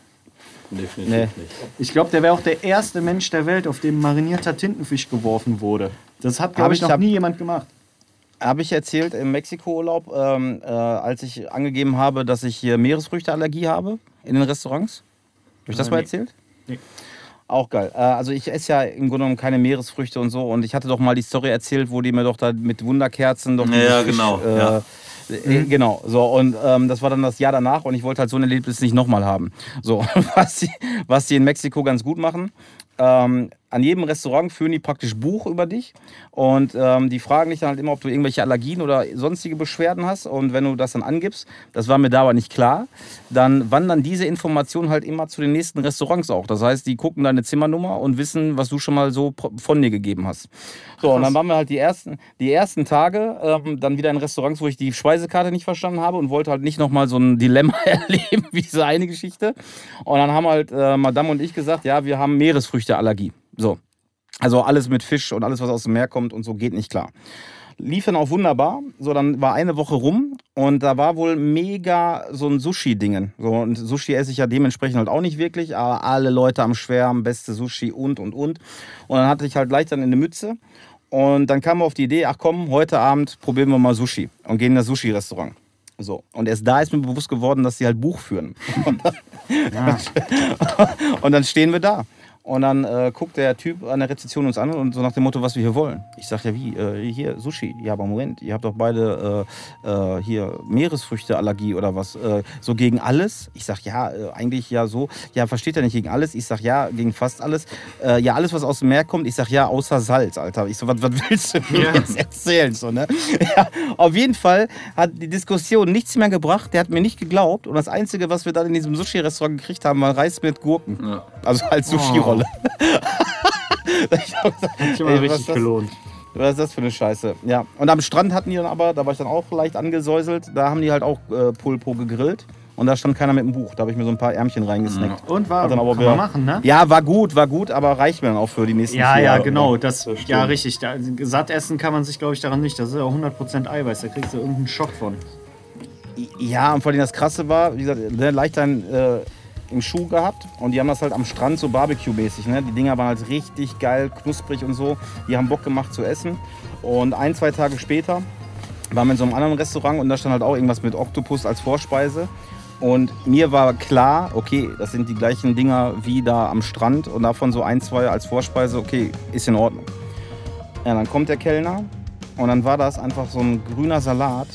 Definitiv Nee. nicht. Ich glaube, der wäre auch der erste Mensch der Welt, auf dem marinierter Tintenfisch geworfen wurde. Das hat, Hab glaube ich, ich- noch hab- nie jemand gemacht. Habe ich erzählt im Mexiko-Urlaub, ähm, äh, als ich angegeben habe, dass ich hier Meeresfrüchteallergie habe in den Restaurants? Habe ich das Äh, mal nee. erzählt? Nee. Auch geil. Äh, also ich esse ja im Grunde genommen keine Meeresfrüchte und so. Und ich hatte doch mal die Story erzählt, wo die mir doch da mit Wunderkerzen doch Ja, dieses genau, Äh, ja. äh, Genau, so und ähm, das war dann das Jahr danach und ich wollte halt so ein Erlebnis nicht nochmal haben. So, was die, was die in Mexiko ganz gut machen, ähm, an jedem Restaurant führen die praktisch Buch über dich und ähm, die fragen dich dann halt immer, ob du irgendwelche Allergien oder sonstige Beschwerden hast und wenn du das dann angibst, das war mir da aber nicht klar, dann wandern diese Informationen halt immer zu den nächsten Restaurants auch. Das heißt, die gucken deine Zimmernummer und wissen, was du schon mal so von dir gegeben hast. So, und dann waren wir halt die ersten, die ersten Tage ähm, dann wieder in Restaurants, wo ich die Speisekarte nicht verstanden habe und wollte halt nicht nochmal so ein Dilemma erleben wie diese eine Geschichte. Und dann haben halt äh, Madame und ich gesagt, ja, wir haben Meeresfrüchteallergie. So. Also alles mit Fisch und alles, was aus dem Meer kommt und so, geht nicht klar. Lief dann auch wunderbar. So, dann war eine Woche rum und da war wohl mega so ein Sushi-Dingen. So, und Sushi esse ich ja dementsprechend halt auch nicht wirklich, aber alle Leute am Schwärmen, beste Sushi und und und. Und dann hatte ich halt gleich dann eine Mütze. Und dann kam wir auf die Idee, ach komm, heute Abend probieren wir mal Sushi und gehen in das Sushi-Restaurant. So. Und erst da ist mir bewusst geworden, dass sie halt Buch führen. Und dann stehen wir da. Und dann äh, guckt der Typ an der Rezeption uns an und so nach dem Motto, was wir hier wollen. Ich sag ja, wie? Äh, hier, Sushi. Ja, aber Moment, ihr habt doch beide äh, äh, hier Meeresfrüchteallergie oder was? Äh, so gegen alles? Ich sag ja, äh, eigentlich ja so. Ja, versteht er nicht gegen alles? Ich sag ja, gegen fast alles. Ja, alles, was aus dem Meer kommt. Ich sag ja, außer Salz, Alter. Ich so, was, was willst du mir Ja. jetzt erzählen? So, ne? ja, auf jeden Fall hat die Diskussion nichts mehr gebracht. Der hat mir nicht geglaubt. Und das Einzige, was wir dann in diesem Sushi-Restaurant gekriegt haben, war Reis mit Gurken. Ja. Also als Sushi-Rolle. ich gesagt, Hat sich was richtig ist das? gelohnt. Was ist das für eine Scheiße? Ja. Und am Strand hatten die dann aber, da war ich dann auch leicht angesäuselt, da haben die halt auch äh, Pulpo gegrillt. Und da stand keiner mit dem Buch. Da habe ich mir so ein paar Ärmchen reingesnackt. Und war, dann aber kann man machen, ne? Ja, war gut, war gut, aber reicht mir dann auch für die nächsten Ja, vier ja, genau. Das, Das ja, richtig. Da, satt essen kann man sich, glaube ich, daran nicht. Das ist ja auch 100% Eiweiß. Da kriegst du irgendeinen Schock von. Ja, und vor allem das Krasse war, wie gesagt, der leicht einen äh, im Schuh gehabt und die haben das halt am Strand so Barbecue-mäßig. Ne? Die Dinger waren halt richtig geil, knusprig und so. Die haben Bock gemacht zu essen. Und ein, zwei Tage später waren wir in so einem anderen Restaurant und da stand halt auch irgendwas mit Oktopus als Vorspeise. Und mir war klar, okay, das sind die gleichen Dinger wie da am Strand und davon so ein, zwei als Vorspeise, okay, ist in Ordnung. Ja, dann kommt der Kellner und dann war das einfach so ein grüner Salat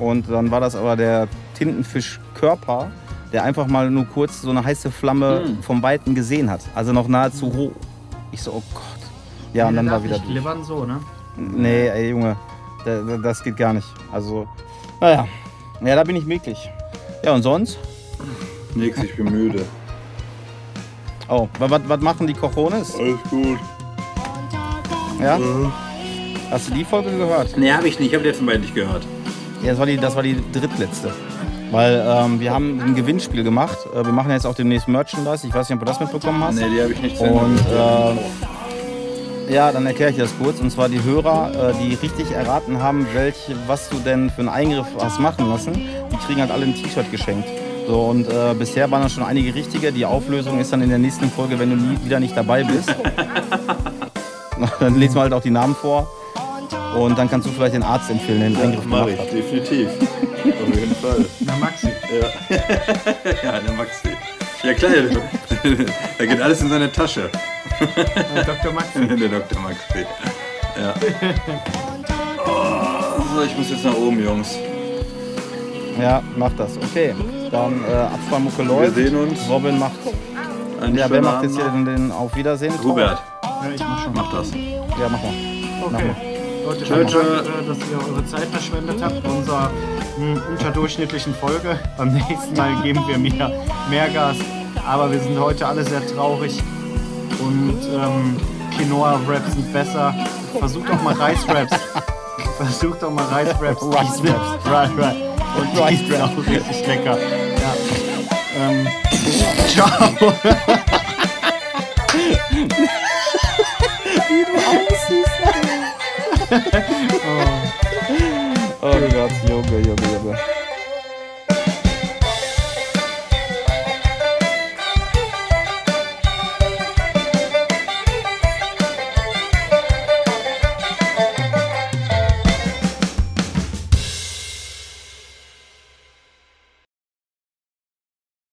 und dann war das aber der Tintenfischkörper, der einfach mal nur kurz so eine heiße Flamme Mm. vom Weiten gesehen hat. Also noch nahezu roh. Ich so, oh Gott. Ja, und dann war wieder. Glibbern so, ne? Nee, ey, Junge, da- da- das geht gar nicht. Also, naja. Ja, da bin ich möglich. Ja, und sonst? Nix, ich bin müde. Oh, was machen die Cojones? Alles gut. Ja? Hast du die Folge gehört? Nee, hab ich nicht. Ich hab die letzten beiden nicht gehört. Ja, das war die, das war die drittletzte. Weil ähm, wir haben ein Gewinnspiel gemacht. Äh, wir machen jetzt auch demnächst Merchandise. Ich weiß nicht, ob du das mitbekommen hast. Nee, die habe ich nicht Und äh, ja, dann erkläre ich dir das kurz. Und zwar die Hörer, äh, die richtig erraten haben, welche, was du denn für einen Eingriff hast machen lassen, die kriegen halt alle ein T-Shirt geschenkt. So, und äh, bisher waren da schon einige richtige. Die Auflösung ist dann in der nächsten Folge, wenn du nie, wieder nicht dabei bist. Dann lesen wir halt auch die Namen vor. Und dann kannst du vielleicht den Arzt empfehlen, den Eingriff mach gemacht ich, hat. definitiv. Auf jeden Fall. Na, Maxi. Ja, ja der Maxi. Ja klar, da geht alles in seine Tasche. Äh, Dr. Maxi. Der Dr. Maxi. Ja. Oh, so, ich muss jetzt nach oben, Jungs. Ja, mach das. Okay. Dann äh, Absparmucke Wir läuft. sehen uns. Robin macht. Einen Ja, wer macht jetzt hier den, den Auf Wiedersehen? Hubert, Ja, ich mach schon. mach das. Ja, mach mal. Okay. Leute, Tschö, dann tschö. danke, äh, dass ihr eure Zeit verschwendet habt bei unserer mh, unterdurchschnittlichen Folge. Beim nächsten Mal geben wir mehr, mehr Gas. Aber wir sind heute alle sehr traurig. Und ähm, Quinoa-Raps sind besser. Versucht doch mal Reis-Raps. Versucht doch mal Reis-Raps. Rice-Raps. Right, right. Und die Rice-Raps. sind auch richtig lecker. Ja. Ähm, ciao. oh. oh god, yoga, yoga, yoga.